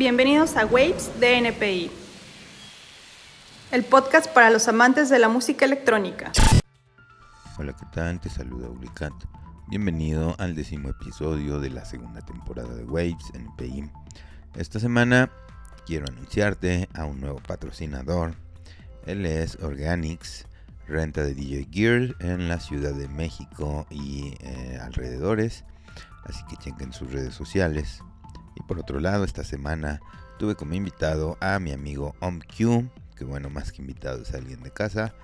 Bienvenidos a Waves de NPI, el podcast para los amantes de la música electrónica. Hola, ¿qué tal? Te saluda Ulicat. Bienvenido al décimo episodio de la segunda temporada de Waves NPI. Esta semana quiero anunciarte a un nuevo patrocinador. Él es Organics, renta de DJ Gear en la Ciudad de México y eh, alrededores. Así que chequen sus redes sociales. Por otro lado, esta semana tuve como invitado a mi amigo OmQ, que bueno, más que invitado es alguien de casa.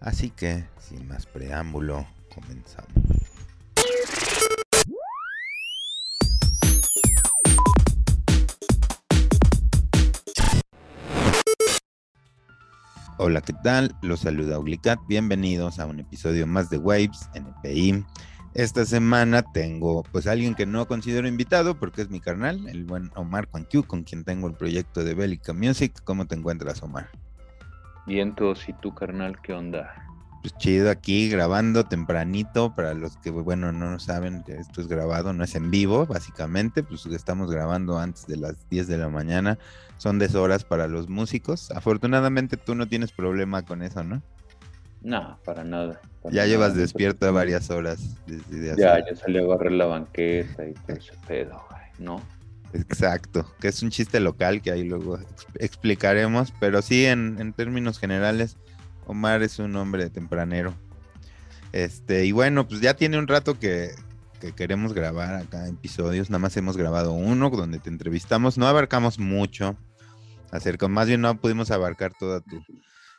Así que, sin más preámbulo, comenzamos. Hola, ¿qué tal? Los saluda Uglicat. Bienvenidos a un episodio más de Waves NPI. Esta semana tengo pues alguien que no considero invitado porque es mi carnal, el buen Omar Q, con quien tengo el proyecto de Bélica Music. ¿Cómo te encuentras, Omar? Bien, todos y tú, carnal, ¿qué onda? Pues chido aquí grabando tempranito para los que bueno no saben que esto es grabado, no es en vivo, básicamente, pues estamos grabando antes de las 10 de la mañana, son deshoras para los músicos. Afortunadamente tú no tienes problema con eso, ¿no? No, para nada. ya llevas despierta varias horas. Desde ya, ya salí a barrer la banqueta y todo ese pedo, güey, ¿no? Exacto, que es un chiste local que ahí luego explicaremos, pero sí, en, en, términos generales, Omar es un hombre tempranero. Este, y bueno, pues ya tiene un rato que, que queremos grabar acá episodios, nada más hemos grabado uno donde te entrevistamos, no abarcamos mucho acerca, más bien no pudimos abarcar toda tu,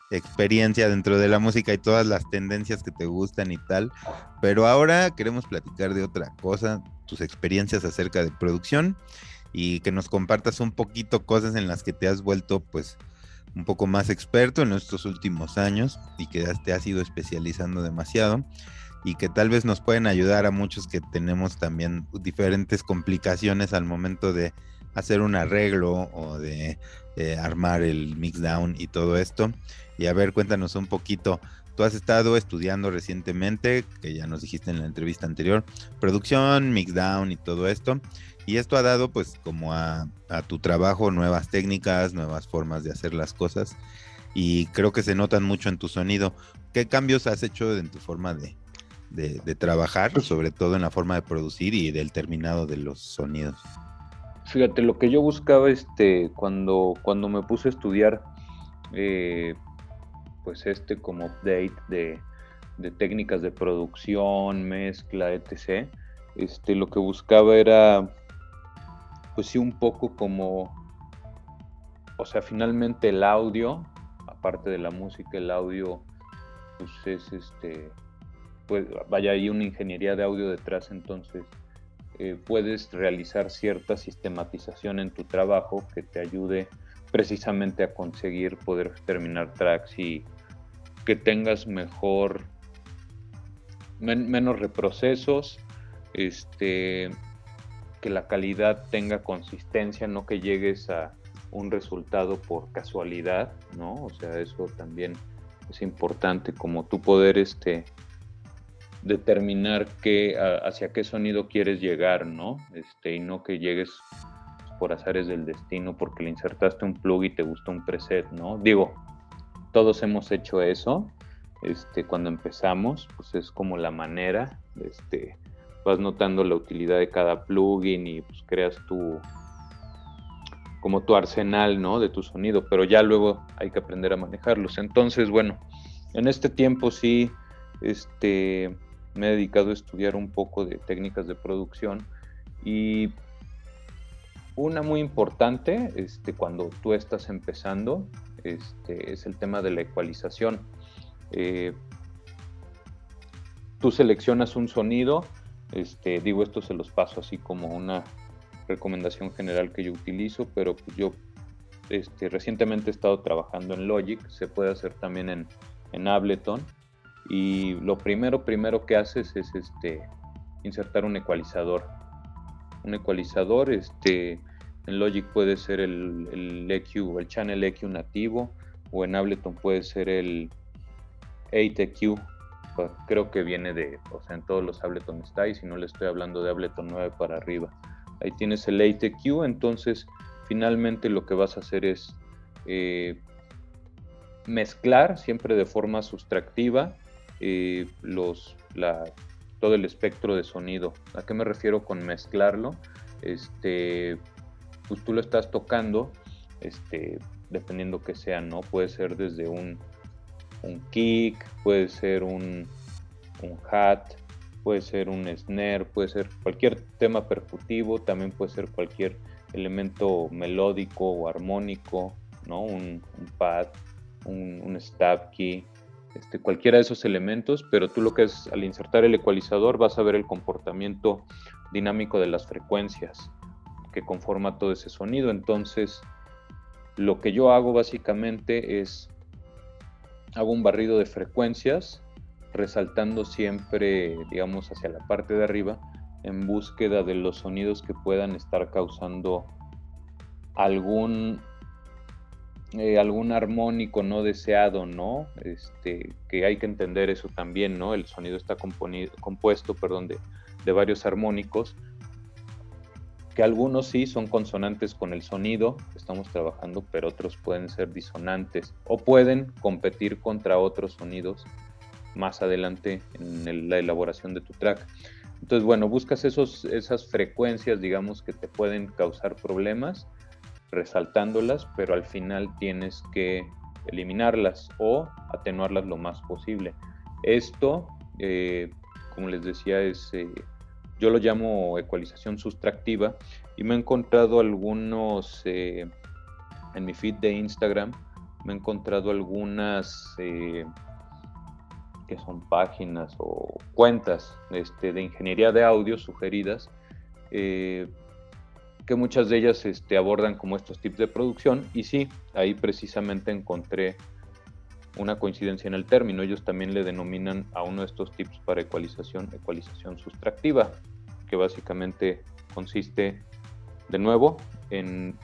experiencia dentro de la música y todas las tendencias que te gustan y tal. Pero ahora queremos platicar de otra cosa, tus experiencias acerca de producción y que nos compartas un poquito cosas en las que te has vuelto pues un poco más experto en estos últimos años y que te has ido especializando demasiado y que tal vez nos pueden ayudar a muchos que tenemos también diferentes complicaciones al momento de hacer un arreglo o de eh, armar el mixdown y todo esto. Y a ver, cuéntanos un poquito. Tú has estado estudiando recientemente, que ya nos dijiste en la entrevista anterior, producción, mixdown y todo esto. Y esto ha dado pues como a, tu trabajo nuevas técnicas, nuevas formas de hacer las cosas. Y creo que se notan mucho en tu sonido. ¿Qué cambios has hecho en tu forma de, de trabajar, pues sobre todo en la forma de producir y del terminado de los sonidos? Fíjate, lo que yo buscaba este, cuando, cuando me puse a estudiar eh, pues este como update de, técnicas de producción, mezcla, etc. Este, lo que buscaba era, pues sí, un poco como, o sea, finalmente el audio, aparte de la música, el audio, pues es este, pues vaya ahí una ingeniería de audio detrás, entonces eh, puedes realizar cierta sistematización en tu trabajo que te ayude precisamente a conseguir poder terminar tracks y que tengas mejor, menos reprocesos, este, que la calidad tenga consistencia, no que llegues a un resultado por casualidad, ¿no? O sea, eso también es importante, como tú poder este, determinar qué, hacia qué sonido quieres llegar, ¿no? Este, y no que llegues por azares del destino porque le insertaste un plug y te gustó un preset, ¿no? Digo, todos hemos hecho eso. Este, cuando empezamos, pues es como la manera, este, vas notando la utilidad de cada plugin y pues creas tu como tu arsenal, ¿no? De tu sonido, pero ya luego hay que aprender a manejarlos. Entonces, bueno, en este tiempo sí, este, me he dedicado a estudiar un poco de técnicas de producción y una muy importante, este, cuando tú estás empezando, este, es el tema de la ecualización. Eh, tú seleccionas un sonido, este, digo esto se los paso así como una recomendación general que yo utilizo, pero yo este, recientemente he estado trabajando en Logic, se puede hacer también en, en Ableton, y lo primero, primero que haces es este, insertar un ecualizador. Un ecualizador, este, en Logic puede ser el, EQ, el channel EQ nativo, o en Ableton puede ser el 8EQ. Pues, creo que viene de, o sea, en todos los Ableton está, y si no le estoy hablando de Ableton 9 para arriba. Ahí tienes el 8EQ, entonces finalmente lo que vas a hacer es eh, mezclar siempre de forma sustractiva eh, los, todo el espectro de sonido. ¿A qué me refiero con mezclarlo? Este, pues tú lo estás tocando, este, dependiendo que sea, ¿no? Puede ser desde un, un kick, puede ser un, un hat, puede ser un snare, puede ser cualquier tema percutivo, también puede ser cualquier elemento melódico o armónico, ¿no? Un, pad, un, stab key, este, cualquiera de esos elementos, pero tú lo que es al insertar el ecualizador vas a ver el comportamiento dinámico de las frecuencias que conforma todo ese sonido. Entonces, lo que yo hago básicamente es hago un barrido de frecuencias, resaltando siempre, digamos, hacia la parte de arriba, en búsqueda de los sonidos que puedan estar causando algún eh, algún armónico no deseado, ¿no? Este, que hay que entender eso también, ¿no? El sonido está compuesto, perdón, de, varios armónicos, que algunos sí son consonantes con el sonido que estamos trabajando, pero otros pueden ser disonantes o pueden competir contra otros sonidos más adelante en la elaboración de tu track. Entonces, bueno, buscas esos, esas frecuencias, digamos, que te pueden causar problemas, resaltándolas, pero al final tienes que eliminarlas o atenuarlas lo más posible. Esto, eh, como les decía, es, eh, yo lo llamo ecualización sustractiva y me he encontrado algunos, eh, en mi feed de Instagram, me he encontrado algunas que son páginas o cuentas este, de ingeniería de audio sugeridas, que muchas de ellas este, abordan como estos tips de producción. Y sí, ahí precisamente encontré una coincidencia en el término. Ellos también le denominan a uno de estos tips para ecualización, ecualización sustractiva, que básicamente consiste, de nuevo, en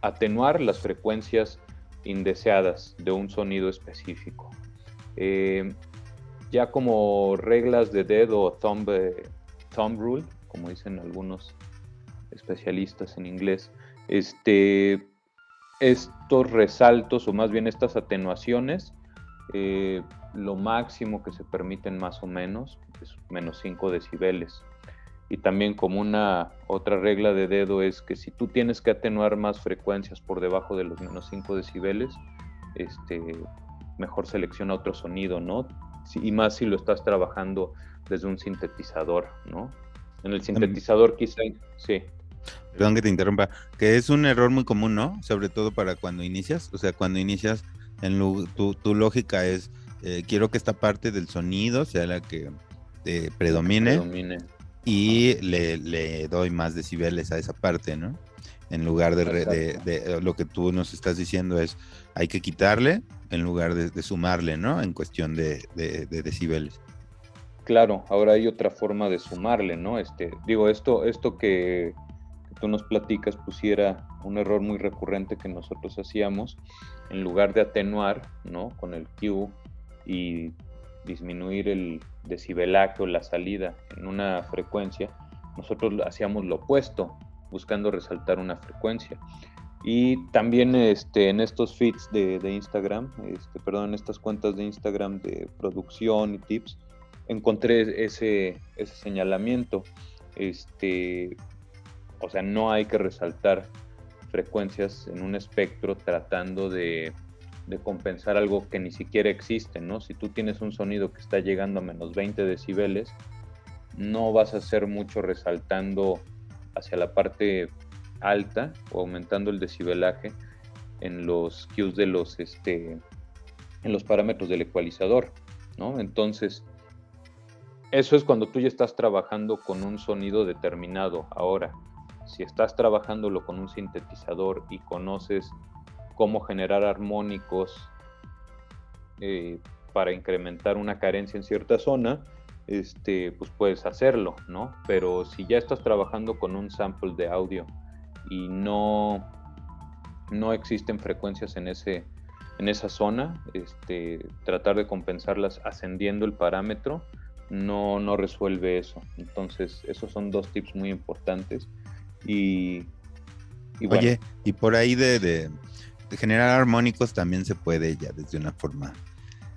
atenuar las frecuencias indeseadas de un sonido específico. Eh, ya como reglas de dedo o thumb, eh, thumb rule, como dicen algunos especialistas en inglés, este, estos resaltos o más bien estas atenuaciones, eh, lo máximo que se permiten más o menos es menos 5 decibeles. Y también como una otra regla de dedo es que si tú tienes que atenuar más frecuencias por debajo de los menos 5 decibeles, este, mejor selecciona otro sonido, ¿no? y más si lo estás trabajando desde un sintetizador, ¿no? En el sintetizador quizá, sí. Perdón que te interrumpa, que es un error muy común, ¿no? Sobre todo para cuando inicias, o sea, cuando inicias, en tu, lógica es, eh, quiero que esta parte del sonido sea la que eh, predomine, y le, doy más decibeles a esa parte, ¿no? En lugar de, de, lo que tú nos estás diciendo es, hay que quitarle en lugar de, sumarle, ¿no? En cuestión de, decibeles. Claro, ahora hay otra forma de sumarle, ¿no? Este, digo, esto, esto que, tú nos platicas pusiera un error muy recurrente que nosotros hacíamos, en lugar de atenuar, ¿no? Con el Q y disminuir el decibelaje o la salida en una frecuencia, nosotros hacíamos lo opuesto, buscando resaltar una frecuencia. Y también este, en estos feeds de, Instagram, este, perdón, en estas cuentas de Instagram de producción y tips, encontré ese, ese señalamiento. Este, o sea, no hay que resaltar frecuencias en un espectro tratando de, de, compensar algo que ni siquiera existe, ¿no? Si tú tienes un sonido que está llegando a menos 20 decibeles, no vas a hacer mucho resaltando hacia la parte alta o aumentando el decibelaje en los cues de los este en los parámetros del ecualizador, ¿no? Entonces, eso es cuando tú ya estás trabajando con un sonido determinado. Ahora, si estás trabajándolo con un sintetizador y conoces cómo generar armónicos eh, para incrementar una carencia en cierta zona, este, pues puedes hacerlo, ¿no? Pero si ya estás trabajando con un sample de audio y no, no existen frecuencias en, ese, en esa zona, este, tratar de compensarlas ascendiendo el parámetro no, no resuelve eso. Entonces, esos son dos tips muy importantes. Y Oye, y por ahí de, generar armónicos también se puede ya desde una forma,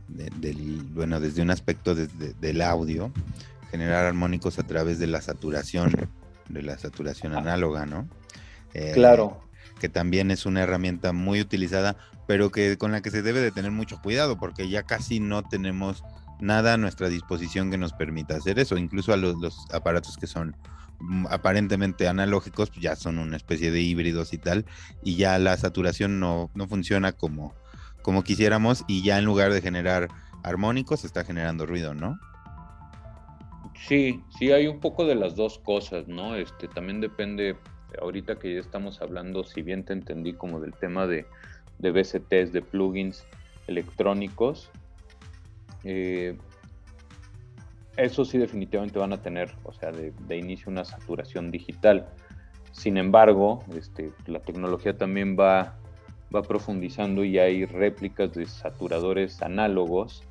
del, bueno, desde un aspecto del audio, generar armónicos a través de la saturación, de la saturación análoga, ¿no? Eh, claro. Que también es una herramienta muy utilizada, pero que con la que se debe de tener mucho cuidado, porque ya casi no tenemos nada a nuestra disposición que nos permita hacer eso, incluso a los aparatos que son Mm, aparentemente analógicos, pues, ya son una especie de híbridos y tal, y ya la saturación no, funciona como, como quisiéramos, y ya en lugar de generar armónicos, está generando ruido, ¿no? Sí, sí, hay un poco de las dos cosas, ¿no? Este, también depende, ahorita que ya estamos hablando, si bien te entendí como del tema de, de BCTs, de plugins electrónicos, eh, eso sí definitivamente van a tener, o sea, de, inicio una saturación digital. Sin embargo, este, la tecnología también va, va profundizando y hay réplicas de saturadores análogos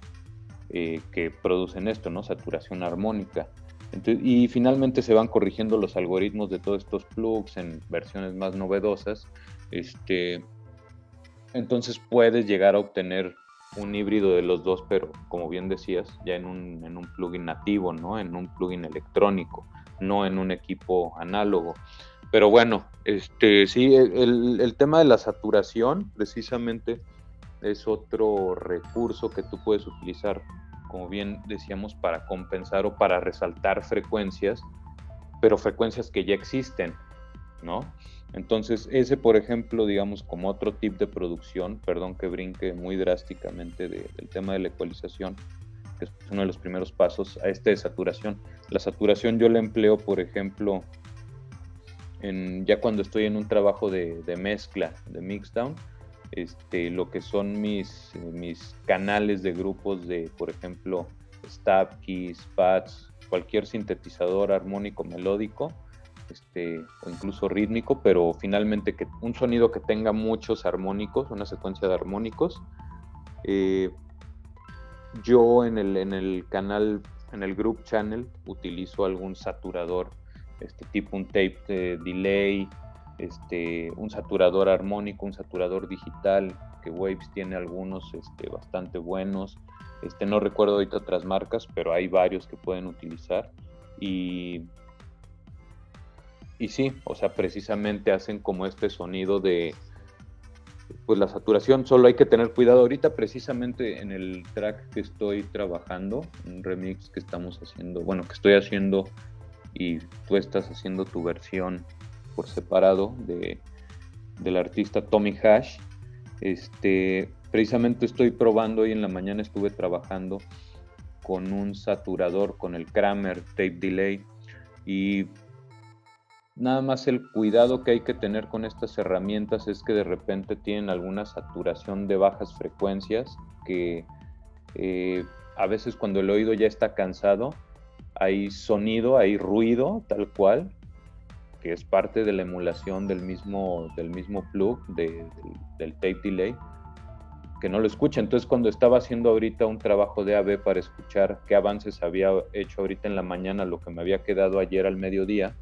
eh, que producen esto, ¿no? Saturación armónica. y finalmente se van corrigiendo los algoritmos de todos estos plugs en versiones más novedosas. Este, entonces puedes llegar a obtener un híbrido de los dos, pero como bien decías, ya en un, en un plugin nativo, ¿no? En un plugin electrónico, no en un equipo análogo. Pero bueno, este sí, el, el tema de la saturación precisamente es otro recurso que tú puedes utilizar, como bien decíamos, para compensar o para resaltar frecuencias, pero frecuencias que ya existen, ¿no? Entonces, ese, por ejemplo, digamos, como otro tip de producción, perdón que brinque muy drásticamente del tema de la ecualización, que es uno de los primeros pasos a este de saturación. La saturación yo la empleo, por ejemplo, en, ya cuando estoy en un trabajo de, mezcla, de mixdown, este, lo que son mis, mis canales de grupos de, por ejemplo, stab keys, pads, cualquier sintetizador armónico melódico, este, o incluso rítmico, pero finalmente que un sonido que tenga muchos armónicos, una secuencia de armónicos. Eh, yo en el, en el canal, en el group channel, utilizo algún saturador, este tipo un tape de delay, este, un saturador armónico, un saturador digital, que Waves tiene algunos este, bastante buenos. Este, no recuerdo ahorita otras marcas, pero hay varios que pueden utilizar. Y y sí, o sea, precisamente hacen como este sonido de, pues la saturación, solo hay que tener cuidado. Ahorita precisamente en el track que estoy trabajando, un remix que estamos haciendo, bueno, que estoy haciendo y tú estás haciendo tu versión por separado de, del artista Tommy Hash, este, precisamente estoy probando y en la mañana estuve trabajando con un saturador, con el Kramer Tape Delay y Nada más el cuidado que hay que tener con estas herramientas es que de repente tienen alguna saturación de bajas frecuencias que eh, a veces cuando el oído ya está cansado hay sonido, hay ruido tal cual, que es parte de la emulación del mismo, del mismo plug del, del tape delay, que no lo escucha. Entonces cuando estaba haciendo ahorita un trabajo de AB para escuchar qué avances había hecho ahorita en la mañana, lo que me había quedado ayer al mediodía,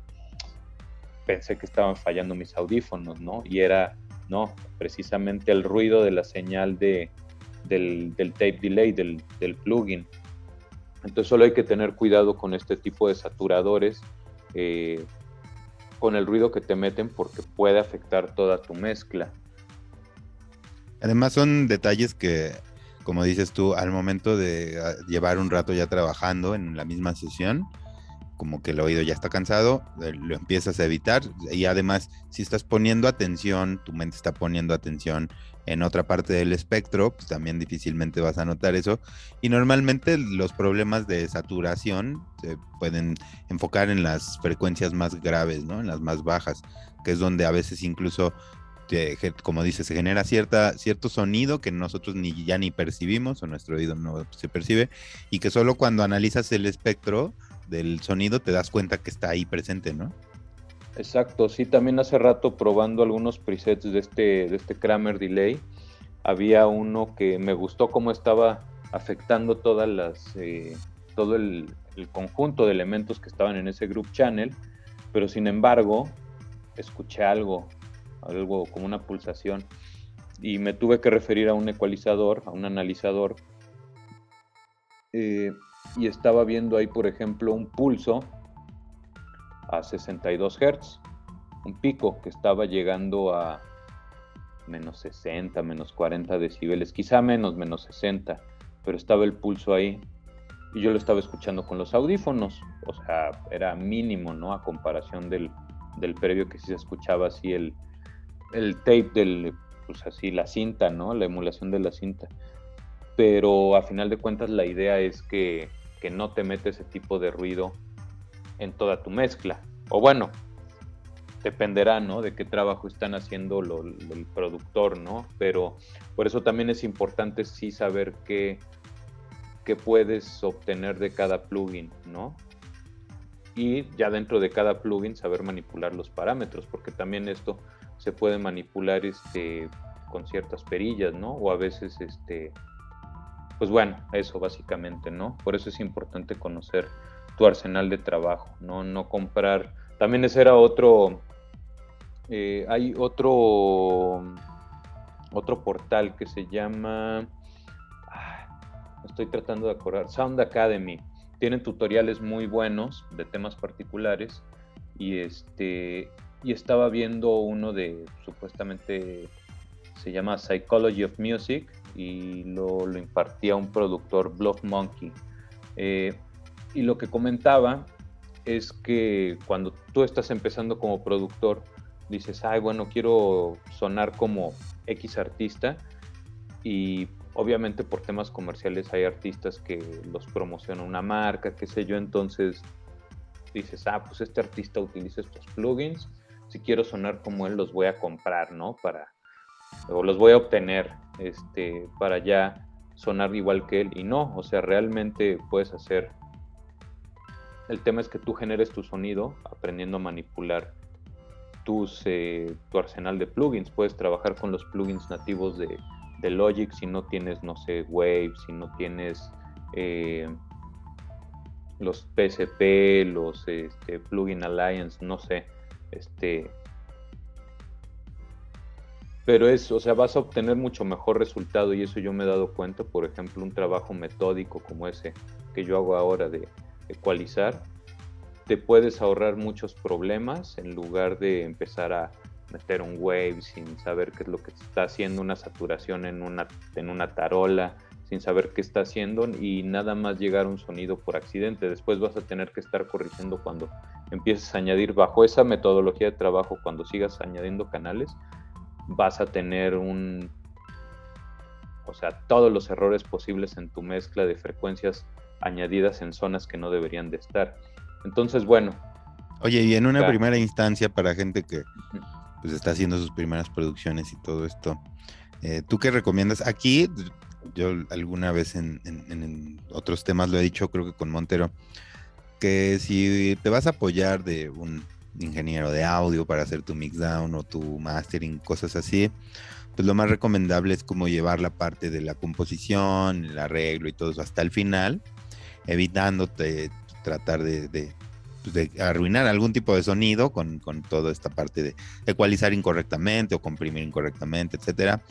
pensé que estaban fallando mis audífonos, ¿no? Y era, no, precisamente el ruido de la señal de, del, tape delay, del, plugin. Entonces solo hay que tener cuidado con este tipo de saturadores, eh, con el ruido que te meten porque puede afectar toda tu mezcla. Además son detalles que, como dices tú, al momento de ah, llevar un rato ya trabajando en la misma sesión, como que el oído ya está cansado, eh, lo empiezas a evitar y además si estás poniendo atención, tu mente está poniendo atención en otra parte del espectro, pues también difícilmente vas a notar eso. Y normalmente los problemas de saturación se pueden enfocar en las frecuencias más graves, ¿no? En las más bajas, que es donde a veces incluso, como dice, se genera cierta, cierto sonido que nosotros ni, ya ni percibimos o nuestro oído no se percibe y que solo cuando analizas el espectro, del sonido te das cuenta que está ahí presente, ¿no? Exacto, sí, también hace rato probando algunos presets de este, de este Kramer Delay, había uno que me gustó cómo estaba afectando todas las, eh, todo el, conjunto de elementos que estaban en ese group channel, pero sin embargo, escuché algo algo como una pulsación. Y me tuve que referir a un ecualizador, a un analizador. Eh, y estaba viendo ahí, por ejemplo, un pulso a 62 Hz, un pico que estaba llegando a menos 60, menos 40 decibeles, quizá menos, menos 60, pero estaba el pulso ahí y yo lo estaba escuchando con los audífonos, o sea, era mínimo, ¿no? A comparación del, del previo que sí se escuchaba así el, el tape del, pues así, la cinta, ¿no? La emulación de la cinta. Pero a final de cuentas la idea es que, que no te mete ese tipo de ruido en toda tu mezcla. O bueno, dependerá, ¿no? De qué trabajo están haciendo el productor, ¿no? Pero por eso también es importante sí saber qué, qué puedes obtener de cada plugin, ¿no? Y ya dentro de cada plugin saber manipular los parámetros, porque también esto se puede manipular este, con ciertas perillas, ¿no? O a veces, este, pues bueno, eso básicamente, ¿no? Por eso es importante conocer tu arsenal de trabajo, ¿no? No comprar. También ese era otro, eh, hay otro, otro portal que se llama, ah, estoy tratando de acordar, Sound Academy. Tienen tutoriales muy buenos de temas particulares y este y estaba viendo uno de supuestamente se llama Psychology of Music y lo, impartía un productor Bluff Monkey. Eh, y lo que comentaba es que cuando tú estás empezando como productor, dices, ay, bueno, quiero sonar como X artista y obviamente por temas comerciales hay artistas que los promociona una marca, qué sé yo, entonces dices, ah, pues este artista utiliza estos plugins, si quiero sonar como él los voy a comprar, ¿no? Para, o los voy a obtener, este, para ya sonar igual que él y no, o sea, realmente puedes hacer, el tema es que tú generes tu sonido aprendiendo a manipular tus, eh, tu arsenal de plugins. Puedes trabajar con los plugins nativos de, Logic si no tienes, no sé, Wave, si no tienes eh, los PSP, los este, Plugin Alliance, no sé. Este, pero es, o sea, vas a obtener mucho mejor resultado y eso yo me he dado cuenta, por ejemplo, un trabajo metódico como ese que yo hago ahora de ecualizar, te puedes ahorrar muchos problemas en lugar de empezar a meter un wave sin saber qué es lo que está haciendo, una saturación en una, en una tarola, sin saber qué está haciendo y nada más llegar a un sonido por accidente. Después vas a tener que estar corrigiendo cuando empieces a añadir bajo esa metodología de trabajo, cuando sigas añadiendo canales, vas a tener un, o sea, todos los errores posibles en tu mezcla de frecuencias añadidas en zonas que no deberían de estar. Entonces, bueno. Oye, y en una primera instancia para gente que pues, está haciendo sus primeras producciones y todo esto, eh, ¿tú qué recomiendas? Aquí, yo alguna vez en, otros temas lo he dicho, creo que con Montero, que si te vas a apoyar de un ingeniero de audio para hacer tu mixdown o tu mastering, cosas así, pues lo más recomendable es como llevar la parte de la composición, el arreglo y todo eso hasta el final, evitándote tratar de, pues, arruinar algún tipo de sonido con, toda esta parte de ecualizar incorrectamente o comprimir incorrectamente, etcétera.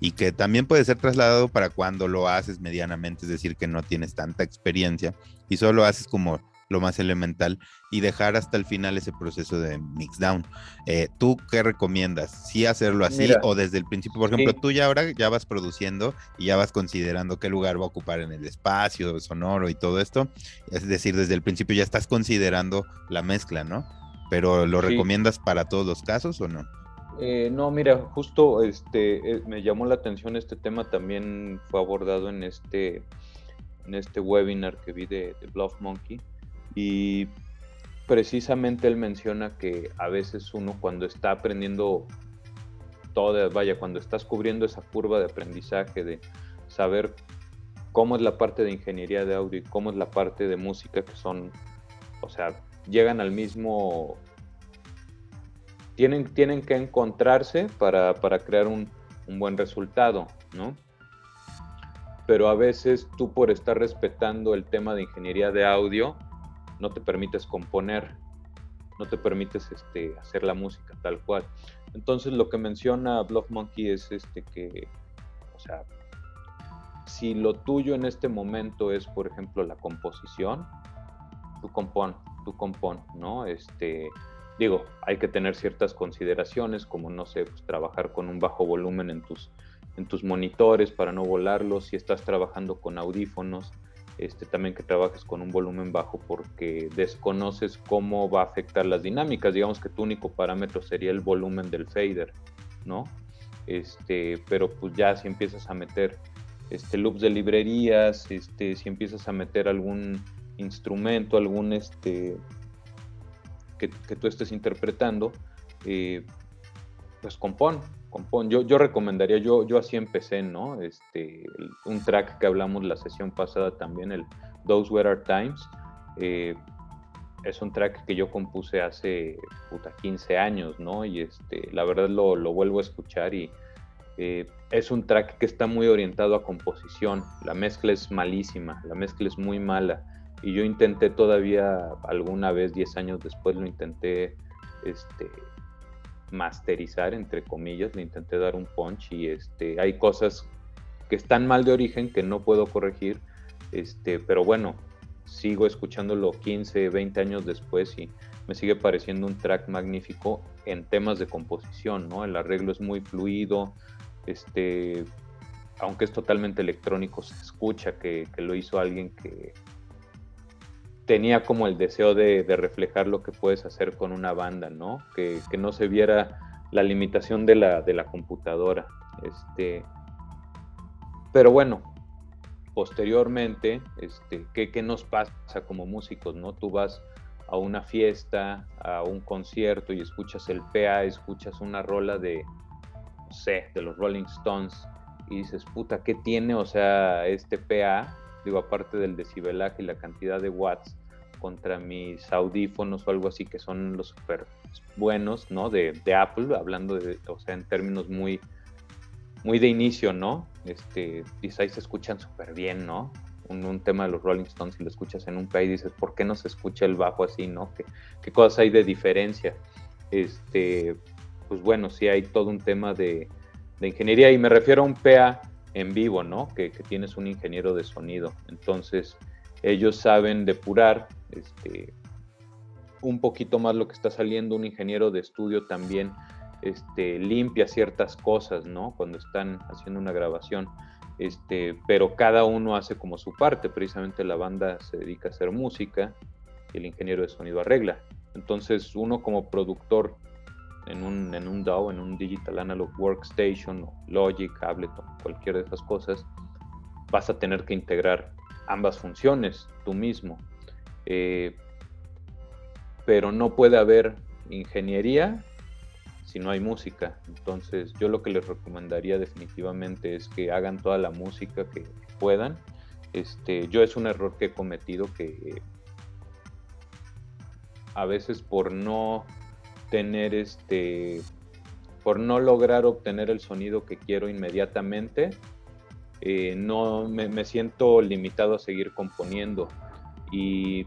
Y que también puede ser trasladado para cuando lo haces medianamente, es decir, que no tienes tanta experiencia y solo haces como lo más elemental y dejar hasta el final ese proceso de mixdown. Eh, ¿Tú qué recomiendas? ¿Sí hacerlo así o desde el principio? Por ejemplo, tú ya ahora ya vas produciendo y ya vas considerando qué lugar va a ocupar en el espacio sonoro y todo esto. Es decir, desde el principio ya estás considerando la mezcla, ¿no? Pero ¿lo recomiendas para todos los casos o no? Eh, no, mira, justo este eh, me llamó la atención este tema también fue abordado en este en este webinar que vi de, de Bluff Monkey y precisamente él menciona que a veces uno cuando está aprendiendo todo, vaya, cuando estás cubriendo esa curva de aprendizaje, de saber cómo es la parte de ingeniería de audio y cómo es la parte de música, que son, o sea, llegan al mismo, tienen, tienen que encontrarse para, crear un, un buen resultado, ¿no? Pero a veces tú por estar respetando el tema de ingeniería de audio, no te permites componer. no te permites este, hacer la música tal cual. Entonces lo que menciona Bluff Monkey es este que, o sea, si lo tuyo en este momento es, por ejemplo, la composición, tu compón, tu compón, ¿no? Este, digo, hay que tener ciertas consideraciones, como no sé, pues, trabajar con un bajo volumen en tus, en tus monitores para no volarlos, si estás trabajando con audífonos, este, también que trabajes con un volumen bajo porque desconoces cómo va a afectar las dinámicas. Digamos que tu único parámetro sería el volumen del fader, ¿no? Este, pero pues ya si empiezas a meter este, loops de librerías, este, si empiezas a meter algún instrumento, algún este, que, tú estés interpretando, eh, pues compón, Yo, yo recomendaría, yo, yo así empecé, ¿no? Este, un track que hablamos la sesión pasada también, el Those Were Our Times. Eh, es un track que yo compuse hace puta, 15 años, ¿no? Y este, la verdad lo, lo vuelvo a escuchar y eh, es un track que está muy orientado a composición. La mezcla es malísima, la mezcla es muy mala y yo intenté todavía alguna vez, 10 años después, lo intenté este, masterizar, entre comillas, le intenté dar un punch y este, hay cosas que están mal de origen que no puedo corregir, este, pero bueno, sigo escuchándolo 15, 20 años después y me sigue pareciendo un track magnífico en temas de composición, ¿no? El arreglo es muy fluido, este, aunque es totalmente electrónico, se escucha que, que lo hizo alguien que, tenía como el deseo de, reflejar lo que puedes hacer con una banda, ¿no? Que, no se viera la limitación de la, computadora. Este, pero bueno, posteriormente, este, ¿qué, nos pasa como músicos, no? Tú vas a una fiesta, a un concierto y escuchas el PA, escuchas una rola de, no sé, de los Rolling Stones y dices, puta, ¿qué tiene? O sea, este PA digo, aparte del decibelaje y la cantidad de watts contra mis audífonos o algo así que son los super buenos, ¿no? De, Apple, hablando de, o sea, en términos muy, muy de inicio, ¿no? Este, ahí se escuchan súper bien, ¿no? Un, tema de los Rolling Stones, si lo escuchas en un país, dices, ¿por qué no se escucha el bajo así, no? ¿Qué, qué cosas hay de diferencia? Este, pues bueno, sí hay todo un tema de, de ingeniería y me refiero a un PA en vivo, ¿no? Que, tienes un ingeniero de sonido. Entonces, ellos saben depurar este, un poquito más lo que está saliendo. Un ingeniero de estudio también este, limpia ciertas cosas, ¿no? Cuando están haciendo una grabación. Este, pero cada uno hace como su parte. Precisamente la banda se dedica a hacer música y el ingeniero de sonido arregla. Entonces, uno como productor en un, en un DAW, en un Digital Analog Workstation, Logic, Ableton, cualquiera de esas cosas, vas a tener que integrar ambas funciones tú mismo. Eh, pero no puede haber ingeniería si no hay música. Entonces yo lo que les recomendaría definitivamente es que hagan toda la música que puedan. Este, yo es un error que he cometido que a veces por no tener este, por no lograr obtener el sonido que quiero inmediatamente, eh, no me, siento limitado a seguir componiendo. Y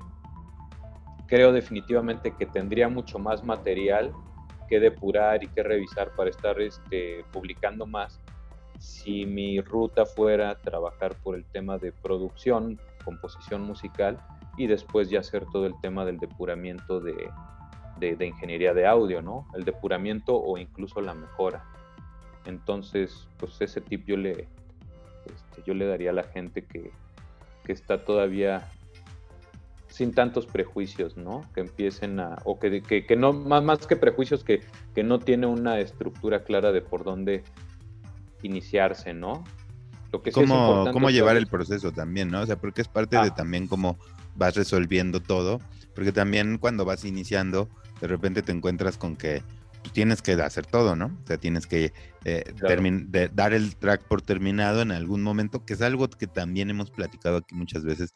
creo definitivamente que tendría mucho más material que depurar y que revisar para estar este, publicando más si mi ruta fuera trabajar por el tema de producción, composición musical y después ya hacer todo el tema del depuramiento de, de, ingeniería de audio, ¿no? El depuramiento o incluso la mejora. Entonces, pues ese tip yo le, este, yo le daría a la gente que, está todavía sin tantos prejuicios, ¿no? Que empiecen a, o que, que, no, más, más que prejuicios, que, que no tiene una estructura clara de por dónde iniciarse, ¿no? Lo que ¿Cómo, cómo llevar el proceso también, ¿no? O sea, porque es parte de ah. también cómo vas resolviendo todo, porque también cuando vas iniciando, de repente te encuentras con que tú tienes que hacer todo, ¿no? O sea, tienes que eh, dar el track por terminado en algún momento, que es algo que también hemos platicado aquí muchas veces,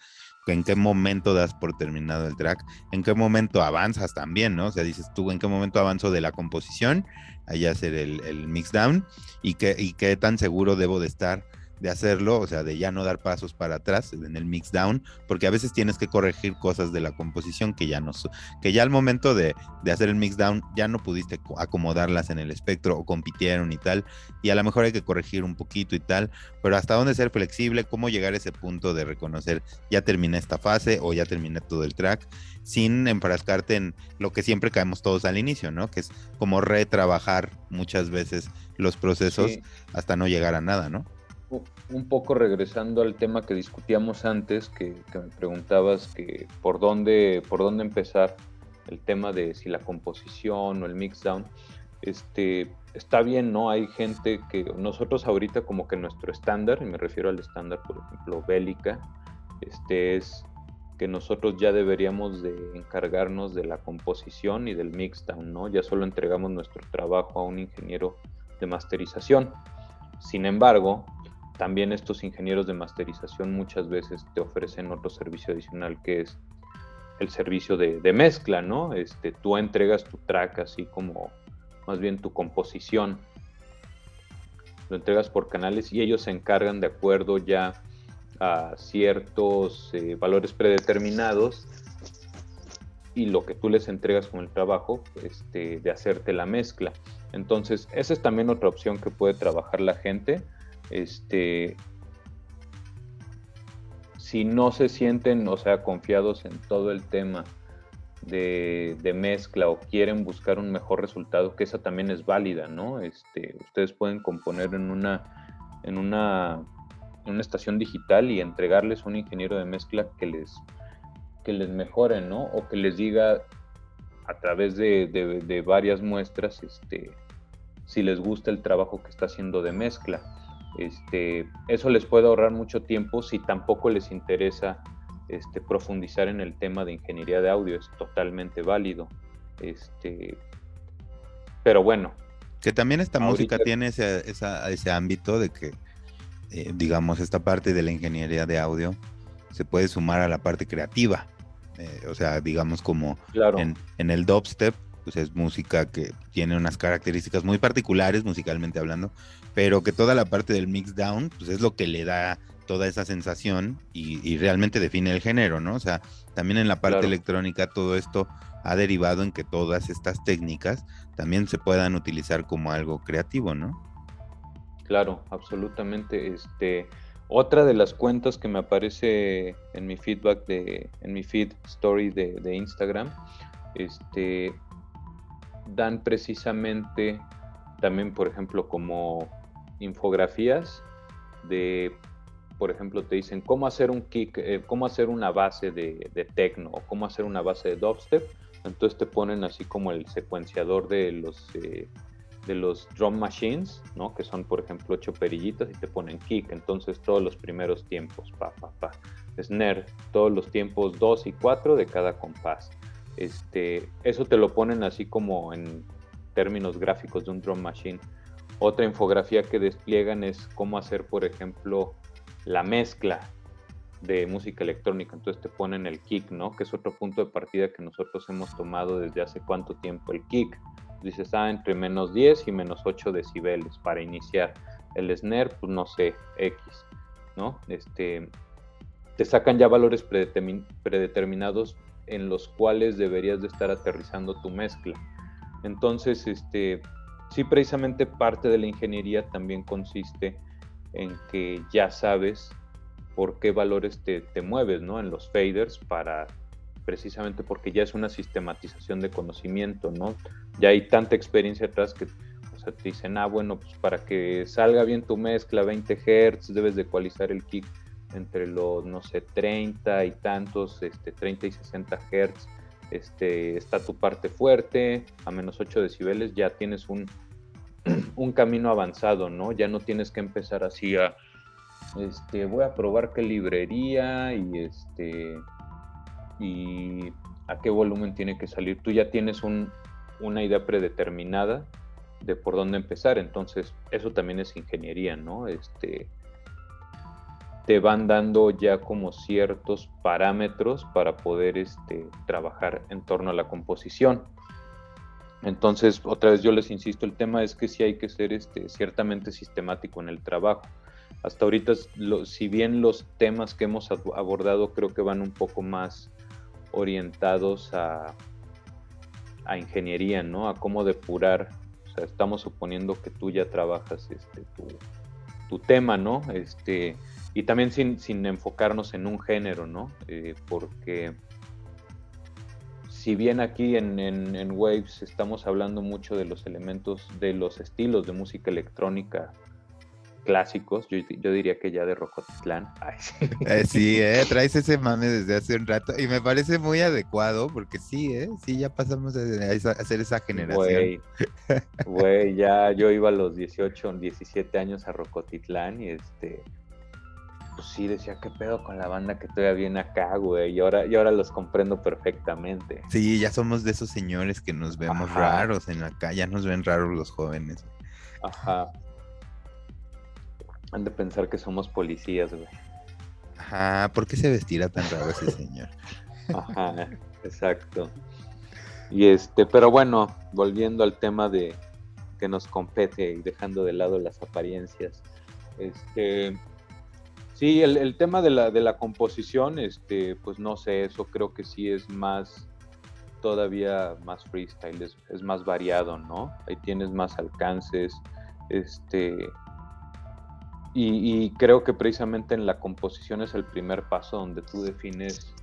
en qué momento das por terminado el track, en qué momento avanzas también, ¿no? O sea, dices tú, en qué momento avanzo de la composición, allá hacer el, el mix down, y qué, y qué tan seguro debo de estar de hacerlo, o sea, de ya no dar pasos para atrás en el mix down, porque a veces tienes que corregir cosas de la composición que ya no, que ya al momento de, de hacer el mix down ya no pudiste acomodarlas en el espectro o compitieron y tal, y a lo mejor hay que corregir un poquito y tal, pero hasta dónde ser flexible, cómo llegar a ese punto de reconocer ya terminé esta fase o ya terminé todo el track, sin enfrascarte en lo que siempre caemos todos al inicio, ¿no? Que es como retrabajar muchas veces los procesos hasta no llegar a nada, ¿no? Un poco regresando al tema que discutíamos antes, que, me preguntabas que por dónde, por dónde empezar, el tema de si la composición o el mix down, este, está bien, ¿no? Hay gente que nosotros ahorita como que nuestro estándar, y me refiero al estándar, por ejemplo, bélica, este es que nosotros ya deberíamos de encargarnos de la composición y del mix down, ¿no? Ya solo entregamos nuestro trabajo a un ingeniero de masterización. Sin embargo, también estos ingenieros de masterización muchas veces te ofrecen otro servicio adicional que es el servicio de, mezcla, ¿no? Este, tú entregas tu track así como más bien tu composición. Lo entregas por canales y ellos se encargan de acuerdo ya a ciertos eh, valores predeterminados y lo que tú les entregas con el trabajo este, de hacerte la mezcla. Entonces, esa es también otra opción que puede trabajar la gente este, si no se sienten, o sea, confiados en todo el tema de, mezcla o quieren buscar un mejor resultado, que esa también es válida, ¿no? Este, ustedes pueden componer en una, en una, una estación digital y entregarles un ingeniero de mezcla que les, que les mejore, ¿no? O que les diga a través de, de varias muestras, este, si les gusta el trabajo que está haciendo de mezcla. Este, eso les puede ahorrar mucho tiempo si tampoco les interesa este, profundizar en el tema de ingeniería de audio, es totalmente válido. Este, pero bueno. Que también esta música tiene ese, ese, ámbito de que, eh, digamos, esta parte de la ingeniería de audio se puede sumar a la parte creativa. Eh, o sea, digamos como en, en el dubstep, pues es música que tiene unas características muy particulares musicalmente hablando, pero que toda la parte del mix down, pues es lo que le da toda esa sensación y, realmente define el género, ¿no? O sea, también en la parte electrónica todo esto ha derivado en que todas estas técnicas también se puedan utilizar como algo creativo, ¿no? Claro, absolutamente. Este, otra de las cuentas que me aparece en mi feedback de, en mi feed story de, de Instagram, este, dan precisamente también, por ejemplo, como infografías de, por ejemplo, te dicen cómo hacer un kick, eh, cómo hacer una base de, de techno o cómo hacer una base de dubstep. Entonces te ponen así como el secuenciador de los, eh, de los drum machines, ¿no? Que son, por ejemplo, ocho perillitas y te ponen kick. Entonces todos los primeros tiempos, pa, pa, pa. Snare, todos los tiempos 2 y 4 de cada compás. Este, eso te lo ponen así como en términos gráficos de un drum machine. Otra infografía que despliegan es cómo hacer, por ejemplo, la mezcla de música electrónica. Entonces te ponen el kick, ¿no? Que es otro punto de partida que nosotros hemos tomado desde hace cuánto tiempo. El kick, dices, ah, entre menos 10 y menos 8 decibeles para iniciar. El snare, pues no sé, X, ¿no? Este, te sacan ya valores predeterminados en los cuales deberías de estar aterrizando tu mezcla. Entonces, este, sí, precisamente parte de la ingeniería también consiste en que ya sabes por qué valores te, mueves, ¿no? En los faders para precisamente porque ya es una sistematización de conocimiento, ¿no? Ya hay tanta experiencia atrás que o te dicen, ah, bueno, pues para que salga bien tu mezcla, 20 Hz, debes de ecualizar el kick entre los, no sé, 30 y tantos, este, 30 y 60 Hz este, está tu parte fuerte, a menos 8 decibeles ya tienes un, un camino avanzado, ¿no? Ya no tienes que empezar así a, este, voy a probar qué librería y este, y a qué volumen tiene que salir. Tú ya tienes un, una idea predeterminada de por dónde empezar, entonces eso también es ingeniería, ¿no? Este, te van dando ya como ciertos parámetros para poder este, trabajar en torno a la composición. Entonces, otra vez yo les insisto, el tema es que sí hay que ser este, ciertamente sistemático en el trabajo. hasta ahorita, si bien los temas que hemos abordado creo que van un poco más orientados a, a ingeniería, ¿no? A cómo depurar. O sea, estamos suponiendo que tú ya trabajas este, tu, tema, ¿no? Este, y también sin, sin enfocarnos en un género, ¿no? Eh, porque si bien aquí en, en, Waves estamos hablando mucho de los elementos, de los estilos de música electrónica clásicos, yo, diría que ya de Rocotitlán. Eh, sí, eh, traes ese mame desde hace un rato y me parece muy adecuado porque sí, eh, sí, ya pasamos a, hacer esa generación. Güey, ya yo iba a los 18, 17 años a Rocotitlán y este, pues sí decía, ¿qué pedo con la banda que todavía viene acá, güey? Y ahora, y ahora los comprendo perfectamente. Sí, ya somos de esos señores que nos vemos raros en la calle, ya nos ven raros los jóvenes. Ajá. Han de pensar que somos policías, güey. Ajá, ¿por qué se vestirá tan raro ese señor? Ajá, exacto. Y este, pero bueno, volviendo al tema de que nos compete y dejando de lado las apariencias. Este, sí, el, tema de la, de la composición, este, pues no sé, eso creo que sí es más, todavía más freestyle, es, es más variado, ¿no? Ahí tienes más alcances, este, y, creo que precisamente en la composición es el primer paso donde tú defines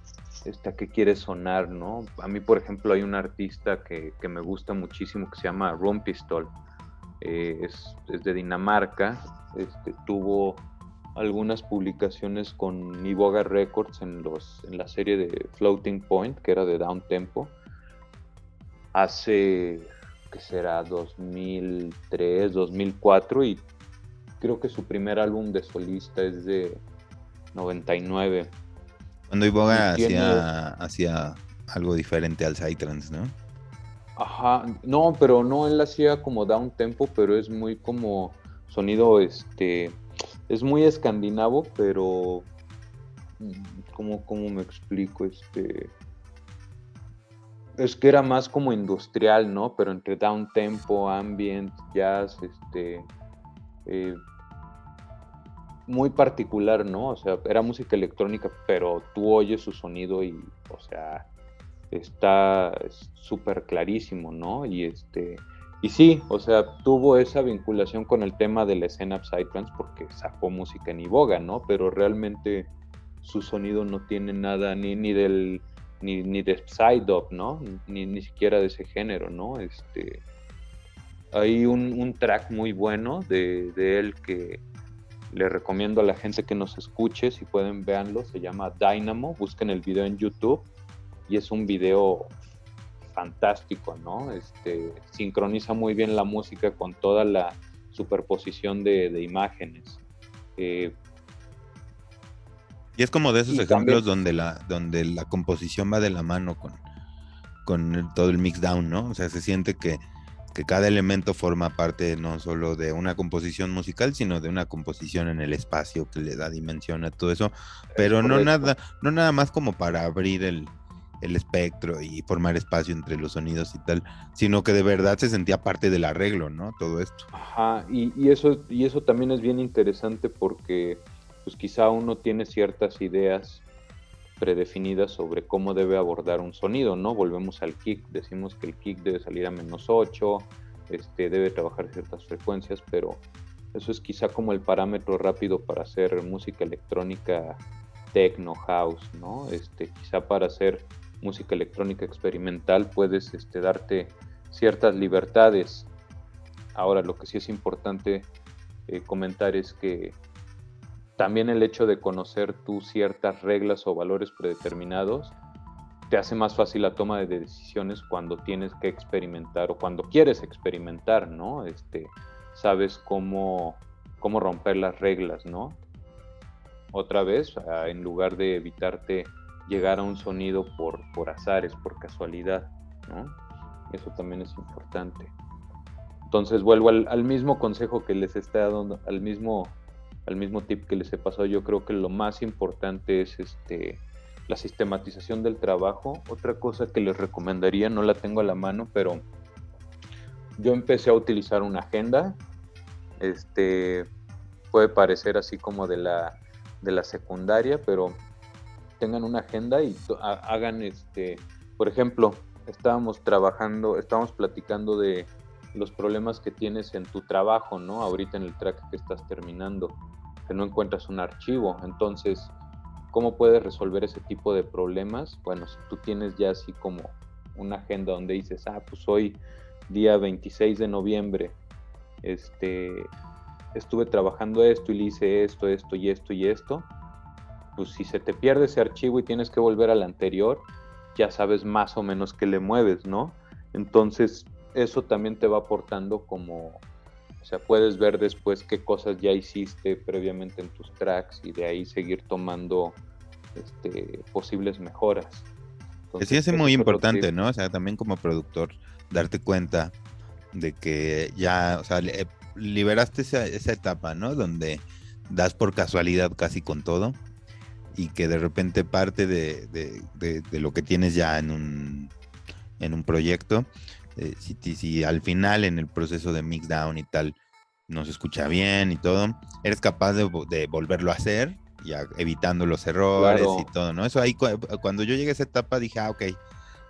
este, a qué quieres sonar, ¿no? A mí, por ejemplo, hay un artista que, me gusta muchísimo que se llama Rumpistol. Eh, es, de Dinamarca. Este, tuvo algunas publicaciones con Iboga Records en, los, en la serie de Floating Point, que era de Down Tempo. Hace, ¿qué será? 2003, 2004 y creo que su primer álbum de solista es de 99. Cuando Iboga hacía, algo diferente al Psytrance, ¿no? Ajá, no, pero no, él hacía como down tempo, pero es muy como sonido, este, es muy escandinavo, pero, ¿cómo, cómo me explico? Este, es que era más como industrial, ¿no? Pero entre down tempo, ambient, jazz, este, eh, muy particular, ¿no? O sea, era música electrónica, pero tú oyes su sonido y, o sea, está súper clarísimo, ¿no? Y este, y sí, o sea, tuvo esa vinculación con el tema de la escena Psytrance porque sacó música en Iboga, ¿no? Pero realmente su sonido no tiene nada ni, ni del ni, ni de Psydop, ¿no? Ni, ni siquiera de ese género, ¿no? Este, hay un, track muy bueno de, él que le recomiendo a la gente que nos escuche, si pueden véanlo, se llama Dynamo, busquen el video en YouTube y es un video fantástico, ¿no? Este, sincroniza muy bien la música con toda la superposición de, imágenes. Eh, y es como de esos ejemplos donde, la, donde la composición va de la mano con, con todo el mix down, ¿no? O sea, se siente que, que cada elemento forma parte no solo de una composición musical, sino de una composición en el espacio que le da dimensión a todo eso, pero no nada, no nada más como para abrir el, espectro y formar espacio entre los sonidos y tal, sino que de verdad se sentía parte del arreglo, ¿no? Todo esto. Ajá, y, eso, y eso también es bien interesante porque pues quizá uno tiene ciertas ideas predefinidas sobre cómo debe abordar un sonido, ¿no? Volvemos al kick, decimos que el kick debe salir a menos 8, este, debe trabajar ciertas frecuencias, pero eso es quizá como el parámetro rápido para hacer música electrónica techno house, ¿no? Este, quizá para hacer música electrónica experimental puedes este, darte ciertas libertades. Ahora, lo que sí es importante eh, comentar es que también el hecho de conocer tú ciertas reglas o valores predeterminados te hace más fácil la toma de decisiones cuando tienes que experimentar o cuando quieres experimentar, ¿no? Este, sabes cómo, cómo romper las reglas, ¿no? Otra vez, en lugar de evitarte llegar a un sonido por, por azares, por casualidad. Eso también es importante. Entonces vuelvo al, al mismo consejo que les está dando, al mismo al mismo tip que les he pasado, yo creo que lo más importante es este la sistematización del trabajo. Otra cosa que les recomendaría, no la tengo a la mano, pero yo empecé a utilizar una agenda. Este, puede parecer así como de la, de la secundaria, pero tengan una agenda y hagan este, por ejemplo, estábamos trabajando, estábamos platicando de los problemas que tienes en tu trabajo, ¿no? Ahorita en el track que estás terminando, que no encuentras un archivo. Entonces, ¿cómo puedes resolver ese tipo de problemas? Bueno, si tú tienes ya así como una agenda donde dices, ah, pues hoy, día 26 de noviembre, este, estuve trabajando esto y le hice esto, esto y esto y esto, pues si se te pierde ese archivo y tienes que volver al anterior, ya sabes más o menos qué le mueves, ¿no? Entonces, eso también te va aportando como, o sea, puedes ver después qué cosas ya hiciste previamente en tus tracks y de ahí seguir tomando este, posibles mejoras. sí, es muy importante, ¿no? O sea, también como productor, darte cuenta de que ya, o sea, liberaste esa, esa etapa, ¿no? Donde das por casualidad casi con todo y que de repente parte de, de, lo que tienes ya en un, en un proyecto, eh, si, si, al final en el proceso de mixdown y tal no se escucha bien y todo, eres capaz de, volverlo a hacer, ya evitando los errores y todo, ¿no? Eso ahí cuando yo llegué a esa etapa dije, ah, ok,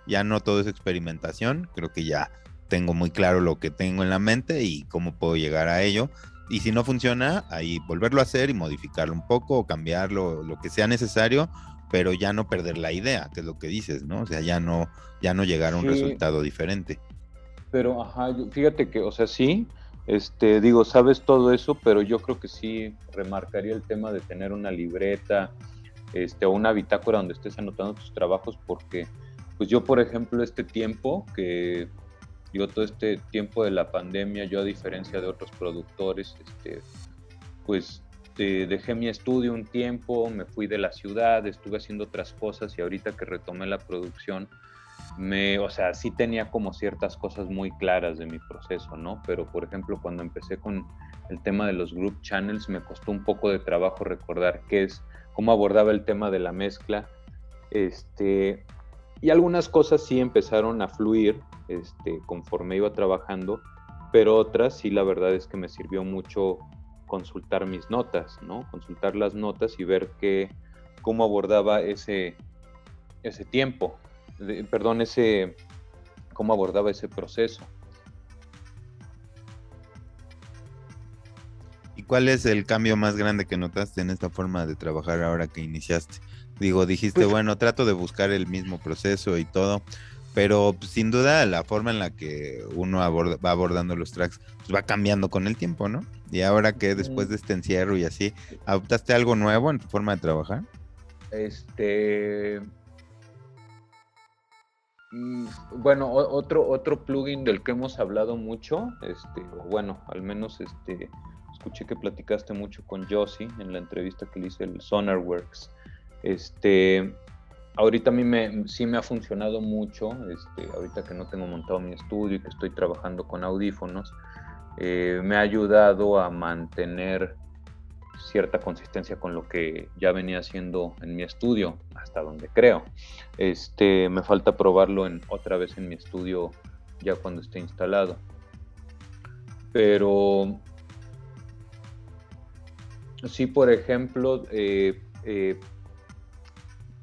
ya no todo es experimentación, creo que ya tengo muy claro lo que tengo en la mente y cómo puedo llegar a ello y si no funciona, ahí volverlo a hacer y modificarlo un poco o cambiarlo, lo que sea necesario, pero ya no perder la idea, que es lo que dices, ¿no? O sea, ya no, ya no llegar a un resultado diferente. Pero, ajá, fíjate que, o sea, sí, este, digo, sabes todo eso, pero yo creo que sí remarcaría el tema de tener una libreta, este, o una bitácora donde estés anotando tus trabajos, porque, pues yo, por ejemplo, este tiempo que yo todo este tiempo de la pandemia, yo a diferencia de otros productores, este, pues dejé mi estudio un tiempo, me fui de la ciudad, estuve haciendo otras cosas y ahorita que retomé la producción, me, o sea, sí tenía como ciertas cosas muy claras de mi proceso, ¿no? Pero por ejemplo, cuando empecé con el tema de los group channels, me costó un poco de trabajo recordar qué es, cómo abordaba el tema de la mezcla, este, y algunas cosas sí empezaron a fluir este, conforme iba trabajando, pero otras sí la verdad es que me sirvió mucho consultar mis notas, ¿no? Consultar las notas y ver qué, cómo abordaba ese, ese tiempo, perdón, ese, cómo abordaba ese proceso. ¿Y cuál es el cambio más grande que notaste en esta forma de trabajar ahora que iniciaste? Digo, dijiste, pues bueno, trato de buscar el mismo proceso y todo, pero pues, sin duda la forma en la que uno va abordando los tracks pues, va cambiando con el tiempo, ¿no? Y ahora que después de este encierro y así, ¿adoptaste algo nuevo en tu forma de trabajar? Este. Mm, bueno, otro, otro plugin del que hemos hablado mucho, este, bueno, al menos este, escuché que platicaste mucho con Josie en la entrevista que le hice el SonarWorks. Este, ahorita a mí me, sí me ha funcionado mucho, este, ahorita que no tengo montado mi estudio y que estoy trabajando con audífonos, eh, me ha ayudado a mantener cierta consistencia con lo que ya venía haciendo en mi estudio, hasta donde creo. Este, me falta probarlo otra vez en mi estudio ya cuando esté instalado. Pero sí, por ejemplo, eh, eh,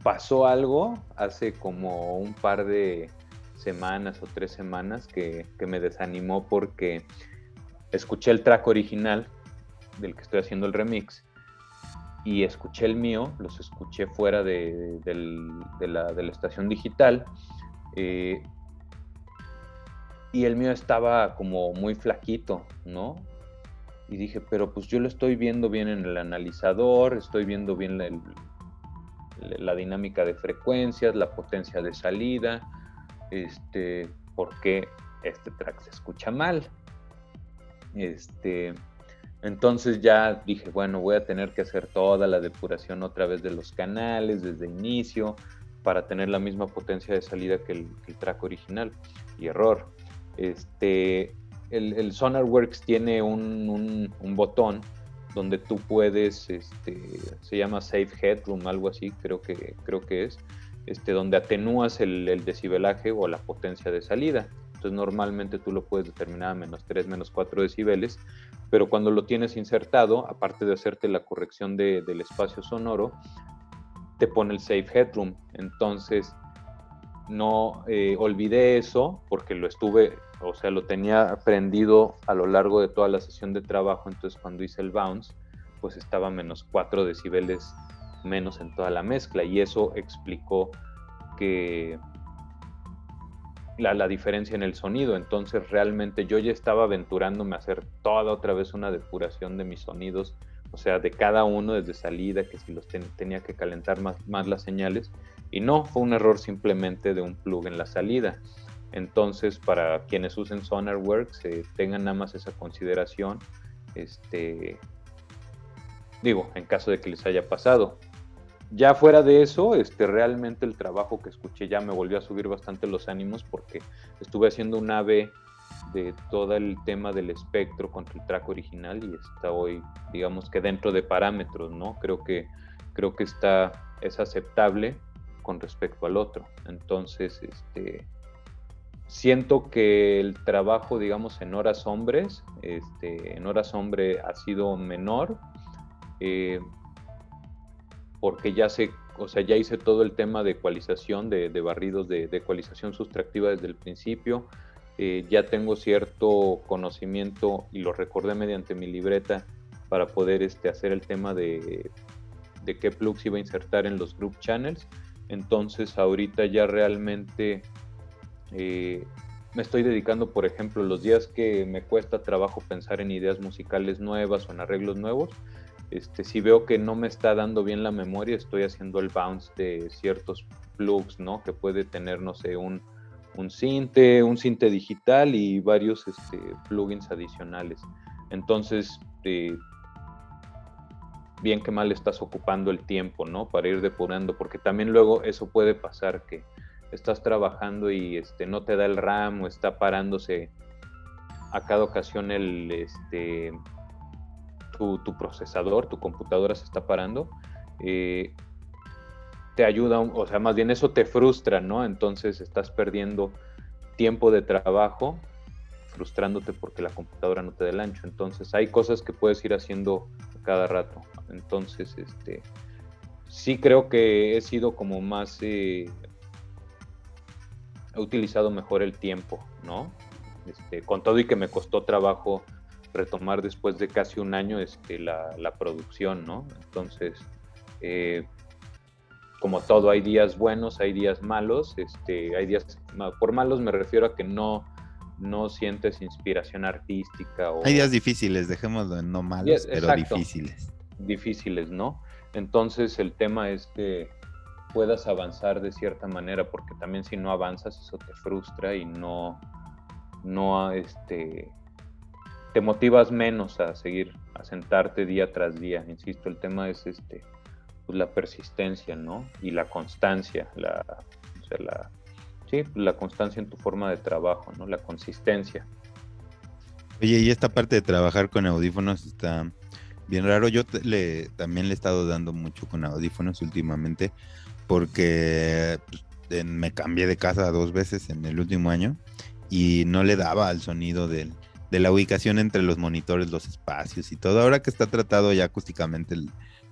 pasó algo hace como un par de semanas o tres semanas que, me desanimó porque escuché el track original del que estoy haciendo el remix y escuché el mío, los escuché fuera de, la, estación digital eh, y el mío estaba como muy flaquito, ¿no? Y dije, pero pues yo lo estoy viendo bien en el analizador, estoy viendo bien el, la dinámica de frecuencias, la potencia de salida, este, por qué este track se escucha mal. Este, entonces ya dije, bueno, voy a tener que hacer toda la depuración otra vez de los canales desde inicio para tener la misma potencia de salida que el, track original. Y error. Este, el, SonarWorks tiene un botón donde tú puedes, este, se llama Safe Headroom, algo así, creo que, creo que es, este, donde atenúas el, decibelaje o la potencia de salida. Entonces normalmente tú lo puedes determinar a menos 3, menos 4 decibeles, pero cuando lo tienes insertado, aparte de hacerte la corrección del espacio sonoro, te pone el safe headroom. Entonces no eh, olvidé eso porque lo estuve, o sea, lo tenía aprendido a lo largo de toda la sesión de trabajo. Entonces cuando hice el bounce, pues estaba menos 4 decibeles menos en toda la mezcla y eso explicó que la, diferencia en el sonido. Entonces realmente yo ya estaba aventurándome a hacer toda otra vez una depuración de mis sonidos, o sea, de cada uno desde salida, que si los tenía que calentar más las señales. Y no, fue un error simplemente de un plug en la salida. Entonces, para quienes usen SonarWorks, eh, tengan nada más esa consideración. Este, digo, en caso de que les haya pasado ya fuera de eso, este, realmente el trabajo que escuché ya me volvió a subir bastante los ánimos porque estuve haciendo un AVE de todo el tema del espectro contra el track original y está hoy, digamos que dentro de parámetros, ¿no? Creo que, creo que está, es aceptable con respecto al otro. Entonces, este, siento que el trabajo, digamos, en horas hombres, este, en horas hombre ha sido menor. Eh, porque ya sé, o sea, ya hice todo el tema de ecualización, de, barridos de, ecualización sustractiva desde el principio. Eh, ya tengo cierto conocimiento y lo recordé mediante mi libreta para poder este, hacer el tema de, de qué plugs iba a insertar en los group channels. Entonces ahorita ya realmente eh, me estoy dedicando, por ejemplo, los días que me cuesta trabajo pensar en ideas musicales nuevas o en arreglos nuevos, este, si veo que no me está dando bien la memoria, estoy haciendo el bounce de ciertos plugs, ¿no? Que puede tener, no sé, un, un cinte, un cinte digital y varios este, plugins adicionales. Entonces, eh, bien que mal estás ocupando el tiempo, ¿no? Para ir depurando, porque también luego eso puede pasar que estás trabajando y este, no te da el RAM o está parándose a cada ocasión el, este, tu, procesador, tu computadora se está parando, eh, te ayuda, o sea, más bien eso te frustra, ¿no? Entonces estás perdiendo tiempo de trabajo frustrándote porque la computadora no te da el ancho. Entonces hay cosas que puedes ir haciendo cada rato. Entonces, este, sí creo que he sido como más, eh, he utilizado mejor el tiempo, ¿no? Este, con todo y que me costó trabajo retomar después de casi un año este, la, la producción, ¿no? Entonces, eh, como todo, hay días buenos, hay días malos, este, hay días, por malos me refiero a que no, no sientes inspiración artística. O... Hay días difíciles, dejémoslo en no malos, pero difíciles. Difíciles, ¿no? Entonces el tema es que puedas avanzar de cierta manera, porque también si no avanzas eso te frustra y no, no, este, te motivas menos a seguir, a sentarte día tras día. Insisto, el tema es este, pues la persistencia, ¿no? Y la constancia, la, o sea, la, sí, la constancia en tu forma de trabajo, ¿no? La consistencia. Oye, y esta parte de trabajar con audífonos está bien raro. Yo le, también le he estado dando mucho con audífonos últimamente porque pues, me cambié de casa dos veces en el último año y no le daba al sonido del, de la ubicación entre los monitores, los espacios y todo. Ahora que está tratado ya acústicamente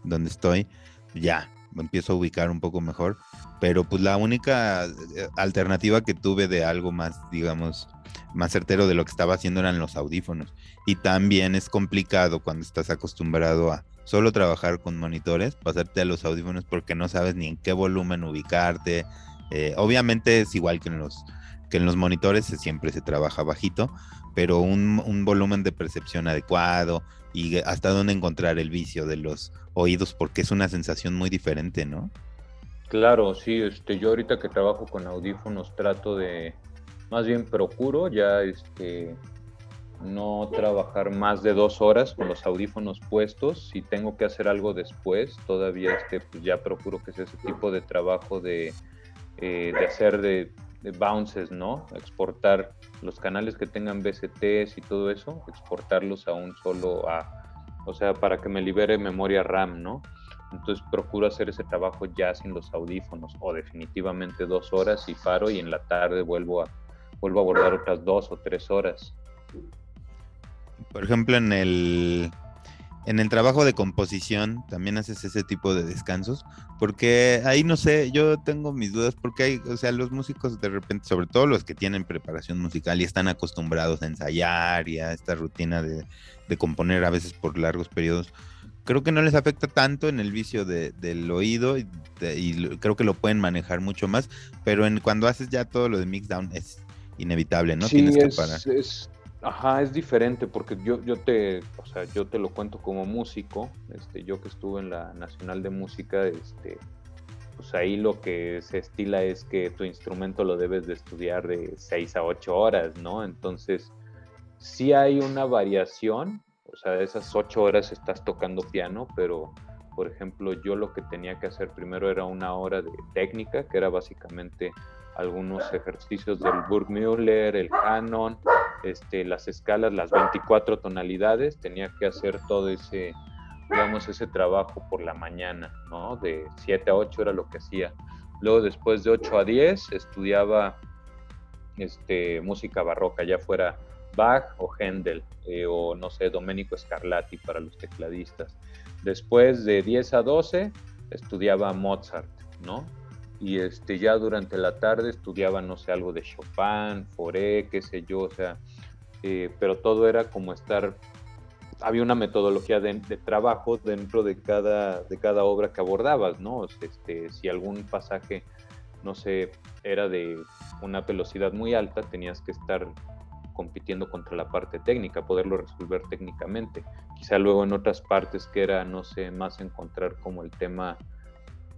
donde estoy, ya empiezo a ubicar un poco mejor. Pero pues la única eh, alternativa que tuve de algo más, digamos, más certero de lo que estaba haciendo eran los audífonos. Y también es complicado cuando estás acostumbrado a solo trabajar con monitores, pasarte a los audífonos porque no sabes ni en qué volumen ubicarte. Eh, obviamente es igual que en los que en los monitores siempre se trabaja bajito, pero un, volumen de percepción adecuado y hasta dónde encontrar el vicio de los oídos, porque es una sensación muy diferente, ¿no? Claro, sí, este, yo ahorita que trabajo con audífonos trato de, más bien procuro ya este, no trabajar más de dos horas con los audífonos puestos. Si tengo que hacer algo después, todavía este, pues ya procuro que sea ese tipo de trabajo de, eh, de hacer de bounces, ¿no? Exportar los canales que tengan BCTs y todo eso, exportarlos a un solo A, o sea, para que me libere memoria RAM, ¿no? Entonces procuro hacer ese trabajo ya sin los audífonos o definitivamente dos horas y paro y en la tarde vuelvo a, vuelvo a abordar otras dos o tres horas. Por ejemplo, en el en el trabajo de composición también haces ese tipo de descansos, porque ahí no sé, yo tengo mis dudas porque hay, o sea, los músicos de repente, sobre todo los que tienen preparación musical y están acostumbrados a ensayar y a esta rutina de, componer a veces por largos periodos, creo que no les afecta tanto en el vicio del oído y, creo que lo pueden manejar mucho más, pero en cuando haces ya todo lo de mixdown es inevitable, ¿no? Tienes que parar. Ajá, es diferente porque yo, yo te, o sea, yo te lo cuento como músico, este, yo que estuve en la Nacional de Música, este, pues ahí lo que se estila es que tu instrumento lo debes de estudiar de 6 a 8 horas, ¿no? Entonces, sí hay una variación, o sea, de esas 8 horas estás tocando piano, pero, por ejemplo, yo lo que tenía que hacer primero era una hora de técnica, que era básicamente algunos ejercicios del Burgmüller, el canon, este, las escalas, las 24 tonalidades, tenía que hacer todo ese, digamos, ese trabajo por la mañana, ¿no? De 7 a 8 era lo que hacía. Luego después de 8 a 10 estudiaba este, música barroca, ya fuera Bach o Händel, eh, o no sé, Domenico Scarlatti para los tecladistas. Después de 10 a 12 estudiaba Mozart, ¿no? Y este, ya durante la tarde estudiaba, no sé, algo de Chopin, Foré, qué sé yo, o sea, eh, pero todo era como estar, había una metodología de, trabajo dentro de cada, de cada obra que abordabas, ¿no? Este, si algún pasaje, no sé, era de una velocidad muy alta, tenías que estar compitiendo contra la parte técnica, poderlo resolver técnicamente. Quizá luego en otras partes que era, no sé, más encontrar como el tema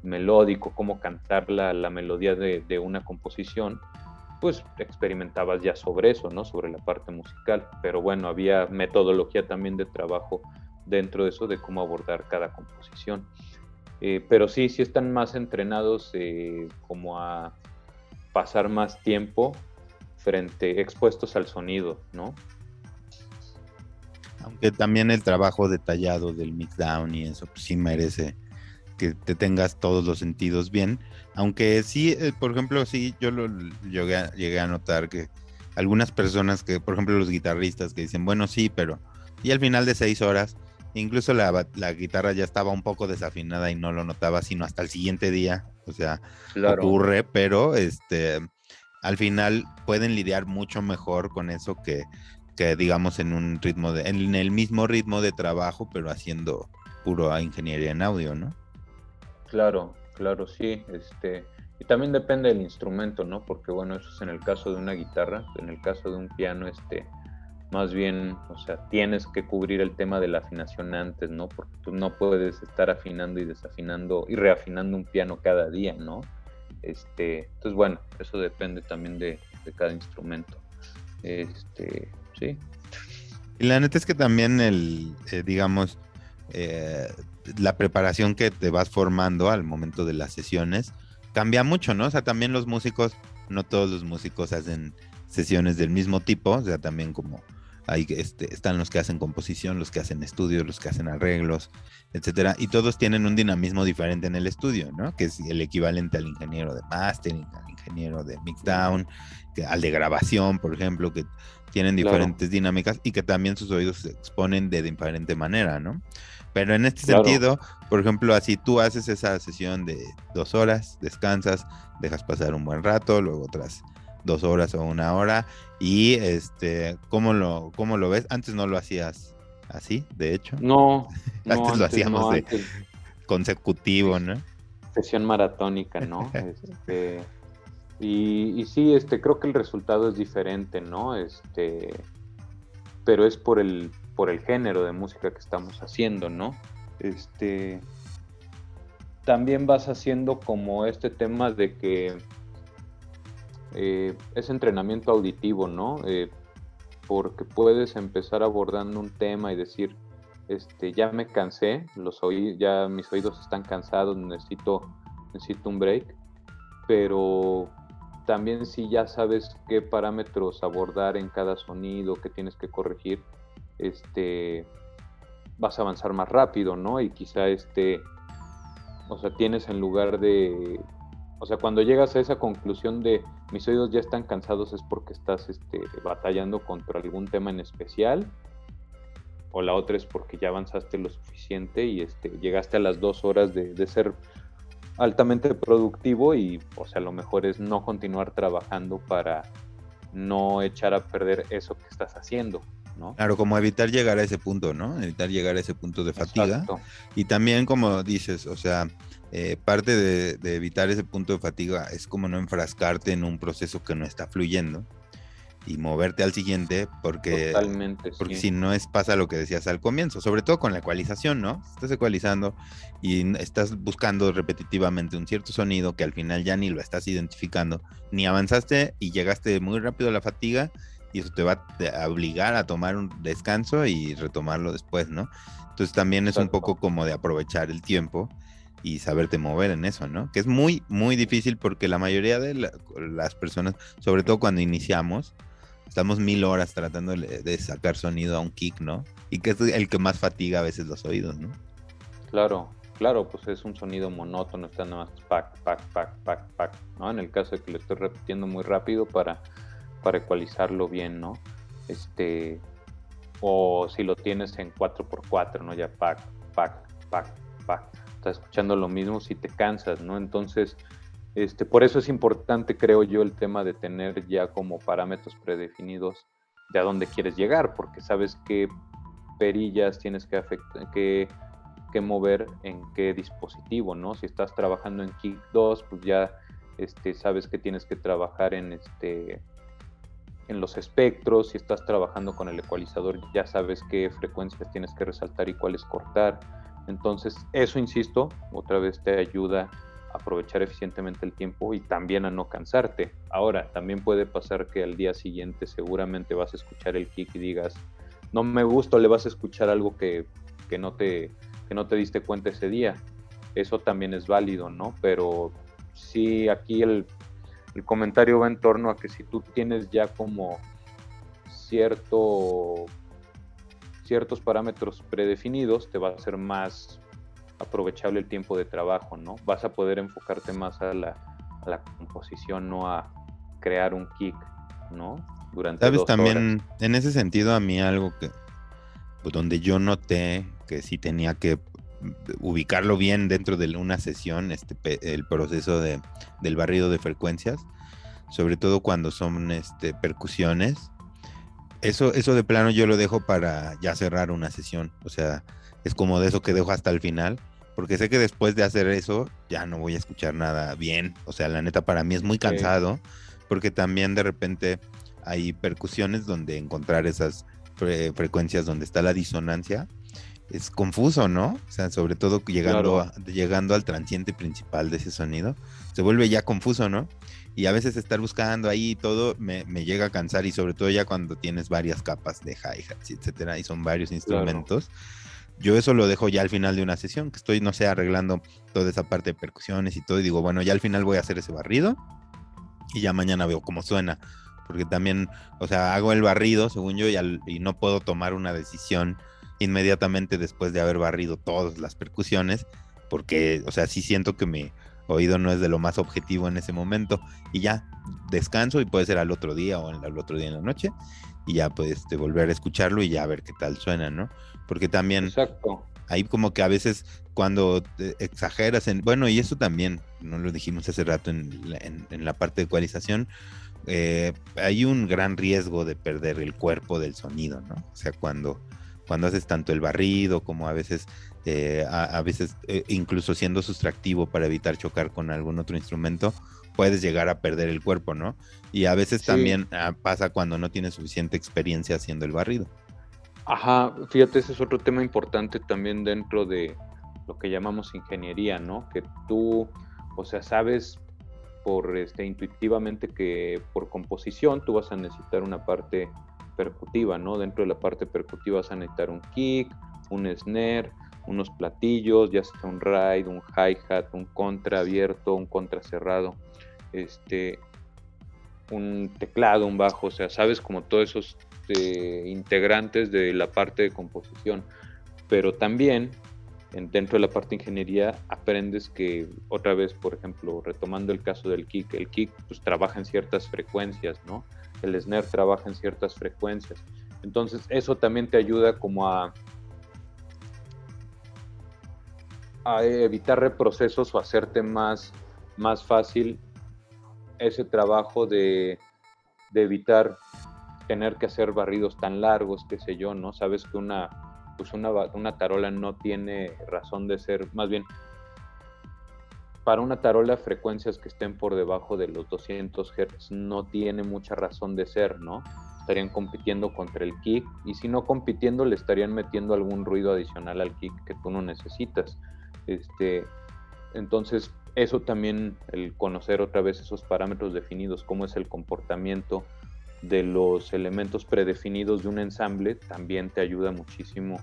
melódico, cómo cantar la, la melodía de, de, una composición, pues experimentabas ya sobre eso, ¿no? Sobre la parte musical. Pero bueno, había metodología también de trabajo dentro de eso, de cómo abordar cada composición. Eh, pero sí, sí están más entrenados eh, como a pasar más tiempo frente, expuestos al sonido, ¿no? Aunque también el trabajo detallado del mixdown y eso, pues sí merece que te tengas todos los sentidos bien. Aunque sí, eh, por ejemplo, sí, yo lo llegué a, notar que algunas personas que, por ejemplo, los guitarristas que dicen, bueno, sí, pero... Y al final de seis horas, incluso la, la guitarra ya estaba un poco desafinada y no lo notaba sino hasta el siguiente día. O sea, ocurre, pero este, al final pueden lidiar mucho mejor con eso que, que digamos en un ritmo de, en el mismo ritmo de trabajo, pero haciendo puro ingeniería en audio, ¿no? Claro, claro, sí. Este, y también depende del instrumento, ¿no? Porque bueno, eso es en el caso de una guitarra, en el caso de un piano, este, más bien, o sea, tienes que cubrir el tema de la afinación antes, ¿no? Porque tú no puedes estar afinando y desafinando y reafinando un piano cada día, ¿no? Este, entonces, bueno, eso depende también de, cada instrumento. Este, sí. Y la neta es que también el, eh, digamos, eh, la preparación que te vas formando al momento de las sesiones cambia mucho, ¿no? O sea, también los músicos, no todos los músicos hacen sesiones del mismo tipo, o sea, también como hay este, están los que hacen composición, los que hacen estudios, los que hacen arreglos, etcétera, y todos tienen un dinamismo diferente en el estudio, ¿no? Que es el equivalente al ingeniero de mastering, al ingeniero de mixdown, al de grabación, por ejemplo, que tienen diferentes dinámicas y que también sus oídos se exponen de diferente manera, ¿no? Pero en este sentido, por ejemplo, así tú haces esa sesión de dos horas, descansas, dejas pasar un buen rato, luego otras dos horas o una hora. Y este, ¿cómo lo, cómo lo ves? Antes no lo hacías así, de hecho. No. antes, lo hacíamos de consecutivo, ¿no? Sesión maratónica, ¿no? este, y, y sí, este, creo que el resultado es diferente, ¿no? Este, pero es por el, por el género de música que estamos haciendo, ¿no? Este, también vas haciendo como este tema de que eh, es entrenamiento auditivo, ¿no? Eh, porque puedes empezar abordando un tema y decir, este, ya me cansé, los oí ya mis oídos están cansados, necesito, necesito un break, pero también si ya sabes qué parámetros abordar en cada sonido, qué tienes que corregir, este, vas a avanzar más rápido, ¿no? Y quizá este, o sea, tienes en lugar de O sea, cuando llegas a esa conclusión de mis oídos ya están cansados es porque estás este, batallando contra algún tema en especial. O la otra es porque ya avanzaste lo suficiente y este, llegaste a las dos horas de, de ser altamente productivo y, o sea, lo mejor es no continuar trabajando para no echar a perder eso que estás haciendo. ¿No? Claro, como evitar llegar a ese punto, ¿no? Evitar llegar a ese punto de fatiga. Y también, como dices, o sea, eh, parte de, evitar ese punto de fatiga es como no enfrascarte en un proceso que no está fluyendo y moverte al siguiente porque, porque si no es pasa lo que decías al comienzo, sobre todo con la ecualización, ¿no? Estás ecualizando y estás buscando repetitivamente un cierto sonido que al final ya ni lo estás identificando, ni avanzaste y llegaste muy rápido a la fatiga y eso te va a obligar a tomar un descanso y retomarlo después, ¿no? Entonces también es un poco como de aprovechar el tiempo y saberte mover en eso, ¿no? Que es muy, muy difícil porque la mayoría de las personas, sobre todo cuando iniciamos, estamos mil horas tratando de, sacar sonido a un kick, ¿no? Y que es el que más fatiga a veces los oídos, ¿no? Claro, claro, pues es un sonido monótono, está nada más pac, pac, pac, pac, pac, ¿no? En el caso de que lo estoy repitiendo muy rápido para, para ecualizarlo bien, ¿no? Este, o si lo tienes en 4x4, ¿no? Ya pac, pac, pac, pac, estás escuchando lo mismo si te cansas, ¿no? Entonces, este, por eso es importante, creo yo, el tema de tener ya como parámetros predefinidos de a dónde quieres llegar, porque sabes qué perillas tienes que, que, que mover en qué dispositivo, ¿no? Si estás trabajando en Kick 2, pues ya este, sabes que tienes que trabajar en, este, en los espectros, si estás trabajando con el ecualizador, ya sabes qué frecuencias tienes que resaltar y cuáles cortar. Entonces, eso, insisto, otra vez te ayuda aprovechar eficientemente el tiempo y también a no cansarte. Ahora, también puede pasar que al día siguiente seguramente vas a escuchar el kick y digas, no me gusta, le vas a escuchar algo que, no, te, que no te diste cuenta ese día. Eso también es válido, ¿no? Pero sí, aquí el, el comentario va en torno a que si tú tienes ya como cierto ciertos parámetros predefinidos, te va a ser más aprovechable el tiempo de trabajo, ¿no? Vas a poder enfocarte más a la, composición, no a crear un kick, ¿no? Durante Sabes también, en ese sentido, a mí algo que, pues, donde yo noté que sí tenía que ubicarlo bien dentro de una sesión, este, el proceso de, del barrido de frecuencias, sobre todo cuando son este, percusiones. Eso, eso de plano yo lo dejo para ya cerrar una sesión. O sea, es como de eso que dejo hasta el final, porque sé que después de hacer eso ya no voy a escuchar nada bien. O sea, la neta para mí es muy cansado, porque también de repente hay percusiones donde encontrar esas frecuencias donde está la disonancia es confuso, ¿no? O sea, sobre todo llegando, llegando al transiente principal de ese sonido, se vuelve ya confuso, ¿no? Y a veces estar buscando ahí todo me, llega a cansar y sobre todo ya cuando tienes varias capas de hi-hats, etcétera, y son varios instrumentos yo eso lo dejo ya al final de una sesión, que estoy, no sé, arreglando toda esa parte de percusiones y todo, y digo, bueno, ya al final voy a hacer ese barrido y ya mañana veo cómo suena, porque también, o sea, hago el barrido, según yo, y, y no puedo tomar una decisión inmediatamente después de haber barrido todas las percusiones, porque, o sea, sí siento que mi oído no es de lo más objetivo en ese momento, y ya descanso y puede ser al otro día o al otro día en la noche, y ya puedes este, volver a escucharlo y ya ver qué tal suena, ¿no? Porque también Exacto. hay como que a veces cuando exageras en, bueno, y eso también, no lo dijimos hace rato en, la parte de ecualización, eh, hay un gran riesgo de perder el cuerpo del sonido, ¿no? O sea, cuando, cuando haces tanto el barrido como a veces, eh, a, veces eh, incluso siendo sustractivo para evitar chocar con algún otro instrumento, puedes llegar a perder el cuerpo, ¿no? Y a veces también ah, pasa cuando no tienes suficiente experiencia haciendo el barrido. Ajá, fíjate, ese es otro tema importante también dentro de lo que llamamos ingeniería, ¿no? Que tú, o sea, sabes por este intuitivamente que por composición tú vas a necesitar una parte percutiva, ¿no? Dentro de la parte percutiva vas a necesitar un kick, un snare, unos platillos, ya sea un ride, un hi-hat, un contra abierto, un contra cerrado este, un teclado, un bajo, o sea, sabes como todos esos eh, integrantes de la parte de composición, pero también dentro de la parte de ingeniería aprendes que otra vez, por ejemplo, retomando el caso del kick, el kick pues trabaja en ciertas frecuencias, ¿no? El snare trabaja en ciertas frecuencias. Entonces eso también te ayuda como a, a evitar reprocesos o hacerte más, más fácil ese trabajo de, de evitar tener que hacer barridos tan largos, qué sé yo, ¿no? Sabes que una pues una, una tarola no tiene razón de ser, más bien, para una tarola frecuencias que estén por debajo de los 200 Hz no tiene mucha razón de ser, ¿no? Estarían compitiendo contra el kick y si no compitiendo le estarían metiendo algún ruido adicional al kick que tú no necesitas. Este, entonces, eso también, el conocer otra vez esos parámetros definidos, cómo es el comportamiento de los elementos predefinidos de un ensamble también te ayuda muchísimo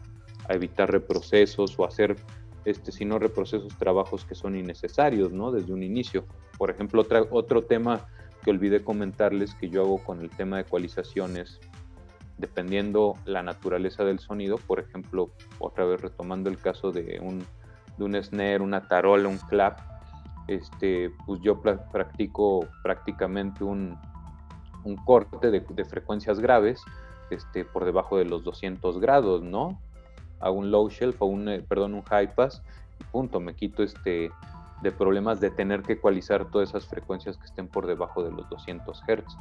a evitar reprocesos o hacer, este, si no reprocesos, trabajos que son innecesarios, ¿no? Desde un inicio. Por ejemplo, otra, otro tema que olvidé comentarles que yo hago con el tema de ecualizaciones, dependiendo la naturaleza del sonido, por ejemplo, otra vez retomando el caso de un, de un snare, una tarola, un clap, este, pues yo practico prácticamente un, un corte de, frecuencias graves este, por debajo de los 200 grados, ¿no? A un low shelf o un, eh, perdón, un high pass y punto, me quito este de problemas de tener que ecualizar todas esas frecuencias que estén por debajo de los 200 Hz,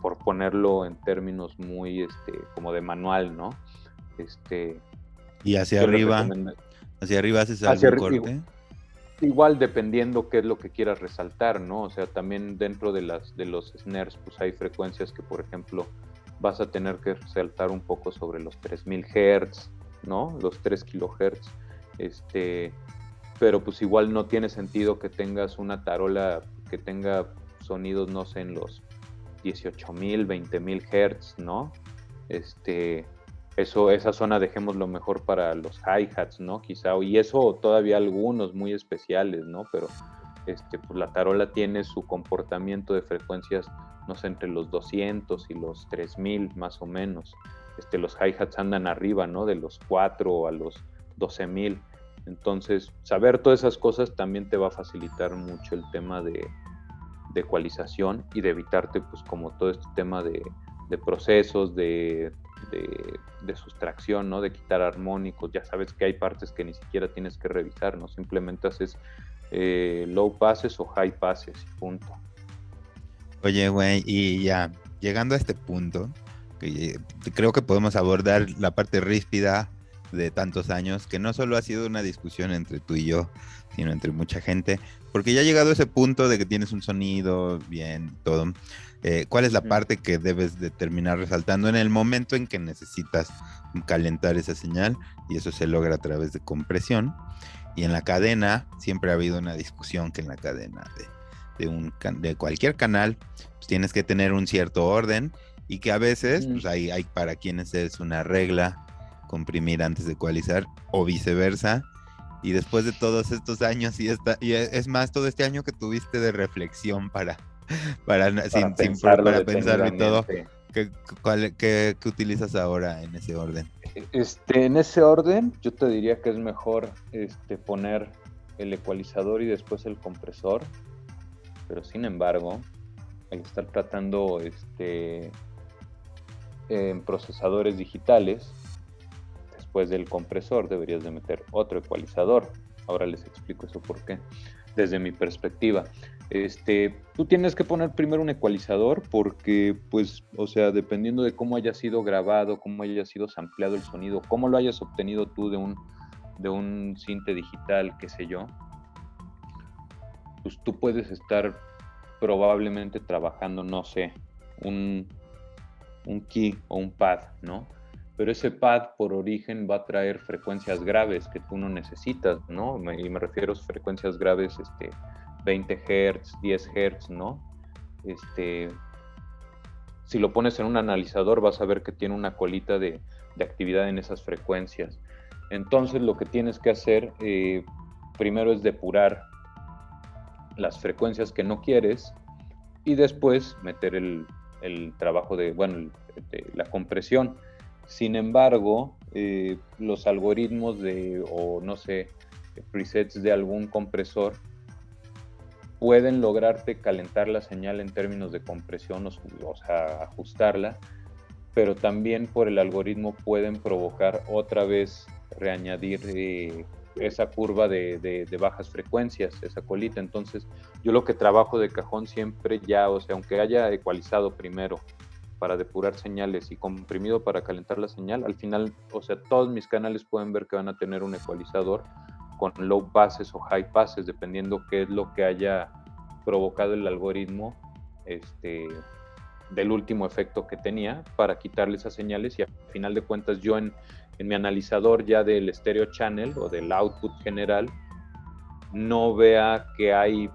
por ponerlo en términos muy, este, como de manual, ¿no? Este, y hacia arriba, hacia arriba haces algún corte igual dependiendo qué es lo que quieras resaltar, ¿no? O sea, también dentro de las de los snares, pues hay frecuencias que, por ejemplo, vas a tener que resaltar un poco sobre los 3000 Hz, ¿no? Los 3 kHz. Este, pero pues igual no tiene sentido que tengas una tarola que tenga sonidos, no sé, en los 18000, 20000 Hz, ¿no? Este, eso, esa zona dejémoslo mejor para los hi-hats, ¿no? Quizá, y eso todavía algunos muy especiales, ¿no? Pero este, pues la tarola tiene su comportamiento de frecuencias, no entre los 200 y los 3000 más o menos. Este, los hi-hats andan arriba, ¿no? De los 4 a los 12000. Entonces, saber todas esas cosas también te va a facilitar mucho el tema de, de ecualización y de evitarte, pues, como todo este tema de, de procesos, de de, sustracción, ¿no? De quitar armónicos. Ya sabes que hay partes que ni siquiera tienes que revisar, ¿no? Simplemente haces eh, low passes o high passes punto. Oye, güey, y ya, llegando a este punto, que creo que podemos abordar la parte ríspida de tantos años, que no solo ha sido una discusión entre tú y yo, sino entre mucha gente, porque ya ha llegado ese punto de que tienes un sonido bien, todo. Eh, ¿Cuál es la parte que debes de terminar resaltando en el momento en que necesitas calentar esa señal? Y eso se logra a través de compresión. Y en la cadena siempre ha habido una discusión que en la cadena de, un, de cualquier canal pues tienes que tener un cierto orden y que a veces pues hay, hay para quienes es una regla comprimir antes de ecualizar o viceversa. Y después de todos estos años y, esta, y es más todo este año que tuviste de reflexión para para, sin, pensarlo, y todo. ¿Qué, qué, utilizas ahora en ese orden? Este, en ese orden, yo te diría que es mejor este, poner el ecualizador y después el compresor. Pero sin embargo, al estar tratando este, en procesadores digitales, después del compresor deberías de meter otro ecualizador. Ahora les explico eso por qué, desde mi perspectiva. Este, tú tienes que poner primero un ecualizador porque, pues, o sea, dependiendo de cómo haya sido grabado, cómo haya sido sampleado el sonido, cómo lo hayas obtenido tú de un, de un cinte digital, qué sé yo, pues tú puedes estar probablemente trabajando, no sé, un, un key o un pad, ¿no? Pero ese pad por origen va a traer frecuencias graves que tú no necesitas, ¿no? Y me refiero a frecuencias graves, este, 20 Hz, 10 Hz, ¿no? Este, si lo pones en un analizador vas a ver que tiene una colita de, actividad en esas frecuencias. Entonces lo que tienes que hacer eh, primero es depurar las frecuencias que no quieres y después meter el, trabajo de, bueno, la compresión. Sin embargo, eh, los algoritmos de, o no sé, presets de algún compresor pueden lograrte calentar la señal en términos de compresión, o, sea, ajustarla, pero también por el algoritmo pueden provocar otra vez reañadir eh, esa curva de, bajas frecuencias, esa colita. Entonces, yo lo que trabajo de cajón siempre ya, o sea, aunque haya ecualizado primero para depurar señales y comprimido para calentar la señal, al final, o sea, todos mis canales pueden ver que van a tener un ecualizador con low passes o high passes, dependiendo qué es lo que haya provocado el algoritmo este, del último efecto que tenía para quitarle esas señales y al final de cuentas yo en, en mi analizador ya del stereo channel o del output general no vea que hay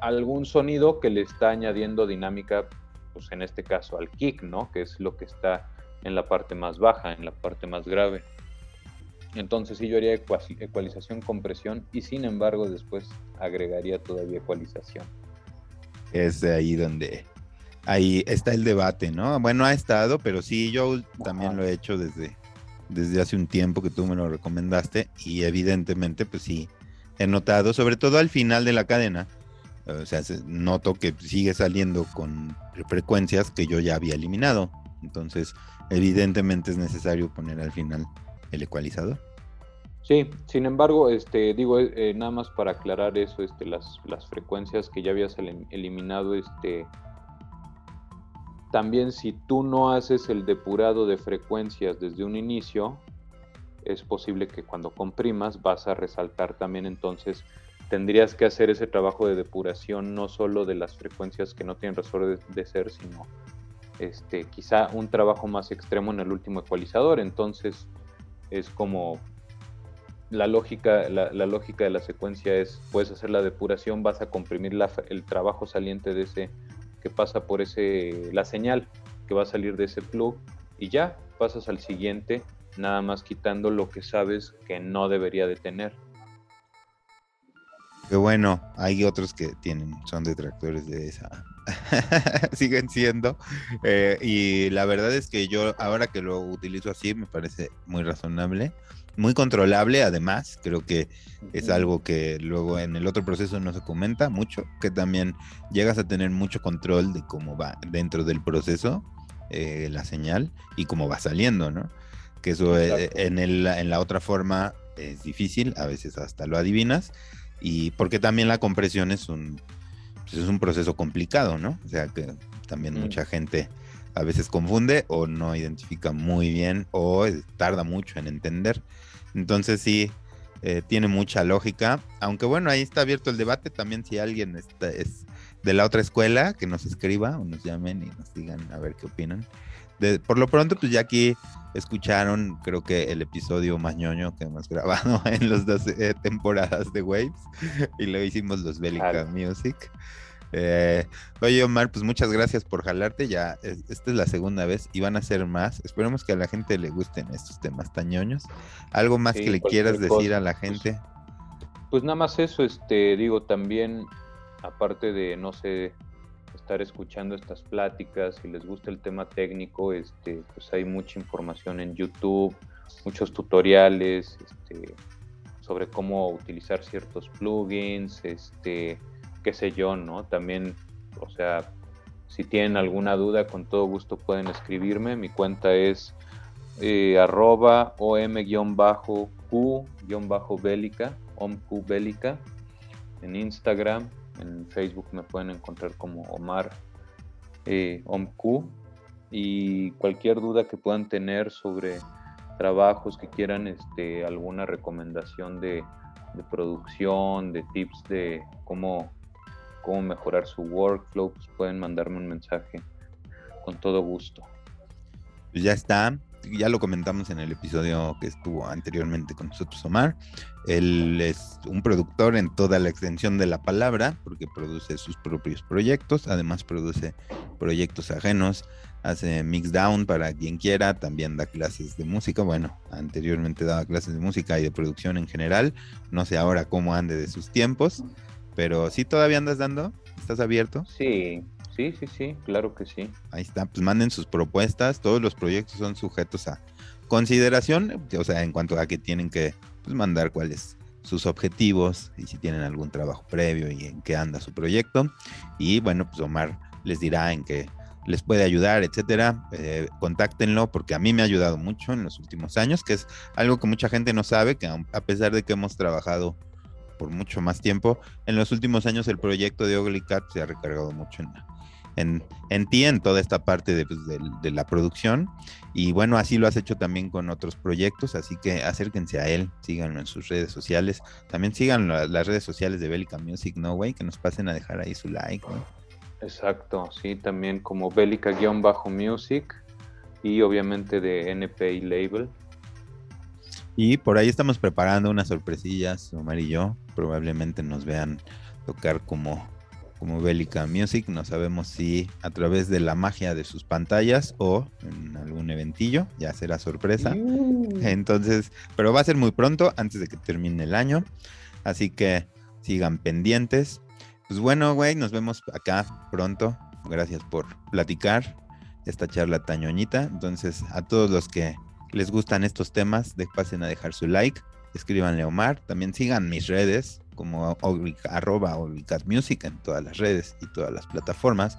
algún sonido que le está añadiendo dinámica, pues en este caso al kick, ¿no? Que es lo que está en la parte más baja, en la parte más grave. Entonces sí yo haría ecualización, compresión y sin embargo después agregaría todavía ecualización. Es ahí donde ahí está el debate, ¿no? Bueno, ha estado, pero sí, yo también lo he hecho desde, desde hace un tiempo que tú me lo recomendaste y evidentemente, pues sí, he notado, sobre todo al final de la cadena, o sea, noto que sigue saliendo con frecuencias que yo ya había eliminado. Entonces, evidentemente es necesario poner al final el ecualizador. Sí, sin embargo, este, digo, eh, nada más para aclarar eso, este, las, las frecuencias que ya habías eliminado, este, también si tú no haces el depurado de frecuencias desde un inicio, es posible que cuando comprimas vas a resaltar también entonces tendrías que hacer ese trabajo de depuración no solo de las frecuencias que no tienen razón de, ser, sino este, quizá un trabajo más extremo en el último ecualizador. Entonces es como la lógica, la, lógica de la secuencia es, puedes hacer la depuración, vas a comprimir el trabajo saliente de ese que pasa por ese, la señal que va a salir de ese plug y ya pasas al siguiente, nada más quitando lo que sabes que no debería de tener. Que bueno, hay otros que tienen, son detractores de esa. Siguen siendo. Eh, y la verdad es que yo, ahora que lo utilizo así, me parece muy razonable muy controlable además, creo que es algo que luego en el otro proceso no se comenta mucho, que también llegas a tener mucho control de cómo va dentro del proceso eh, la señal y cómo va saliendo, ¿no? Que eso eh, en, el, en la otra forma es difícil, a veces hasta lo adivinas, y porque también la compresión es un, pues es un proceso complicado, ¿no? O sea que también mm. mucha gente a veces confunde o no identifica muy bien o tarda mucho en entender. Entonces sí, eh, tiene mucha lógica. Aunque bueno, ahí está abierto el debate. También si alguien está, es de la otra escuela, que nos escriba o nos llamen y nos digan a ver qué opinan. por lo pronto, pues ya aquí escucharon, creo que el episodio más ñoño que hemos grabado en las dos eh, temporadas de Waves y lo hicimos los Bélica Music. Eh, oye, Omar, pues muchas gracias por jalarte. Ya, esta es la segunda vez y van a ser más. Esperemos que a la gente le gusten estos temas tañoños. ¿Algo más que le quieras decir a la pues, gente? Pues, nada más eso, este, digo, también, aparte de, no sé, estar escuchando estas pláticas, si les gusta el tema técnico, este, pues hay mucha información en YouTube, muchos tutoriales, este, sobre cómo utilizar ciertos plugins, este qué sé yo, ¿no? También, o sea, si tienen alguna duda, con todo gusto pueden escribirme. Mi cuenta es eh, arroba om-q-bélica, bélica en Instagram, en Facebook me pueden encontrar como Omar eh, omq y cualquier duda que puedan tener sobre trabajos que quieran este, alguna recomendación de producción, de tips de cómo cómo mejorar su workflow, pues pueden mandarme un mensaje con todo gusto. Ya está, ya lo comentamos en el episodio que estuvo anteriormente con nosotros Omar. Él es un productor en toda la extensión de la palabra, porque produce sus propios proyectos, además produce proyectos ajenos, hace mix down para quien quiera, también da clases de música, bueno, anteriormente daba clases de música y de producción en general, no sé ahora cómo ande de sus tiempos, pero sí, todavía andas dando, ¿estás abierto? Sí, sí, sí, sí, claro que sí. Ahí está, pues manden sus propuestas, todos los proyectos son sujetos a consideración, o sea, en cuanto a que tienen que pues mandar cuáles sus objetivos y si tienen algún trabajo previo y en qué anda su proyecto. Y bueno, pues Omar les dirá en qué les puede ayudar, etcétera. Eh, contáctenlo porque a mí me ha ayudado mucho en los últimos años, que es algo que mucha gente no sabe, que a pesar de que hemos trabajado por mucho más tiempo, en los últimos años el proyecto de Ugly se ha recargado mucho en, en, en ti, en toda esta parte pues, de, la producción. Y bueno, así lo has hecho también con otros proyectos, así que acérquense a él, síganlo en sus redes sociales. También sigan las redes sociales de Bélica Music, ¿no, güey? Que nos pasen a dejar ahí su like, Exacto, sí, también como Bélica-Music y obviamente de NPI Label. Y por ahí estamos preparando unas sorpresillas, Omar y yo. Probablemente nos vean tocar como como Bélica Music. No sabemos si a través de la magia de sus pantallas o en algún eventillo, ya será sorpresa. Mm. Entonces, pero va a ser muy pronto, antes de que termine el año. Así que sigan pendientes. Pues bueno, güey, nos vemos acá pronto. Gracias por platicar esta charla tañoñita. Entonces, a todos los que les gustan estos temas, de, pasen a dejar su like, escríbanle a Omar. También sigan mis redes, como arroba en todas las redes y todas las plataformas,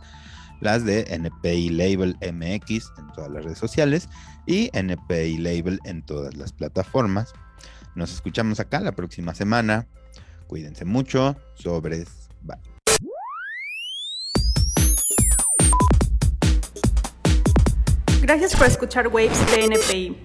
las de NPI Label MX en todas las redes sociales y NPI Label en todas las plataformas. Nos escuchamos acá la próxima semana. Cuídense mucho. Sobres. Bye. Gracias por escuchar Waves de NPI.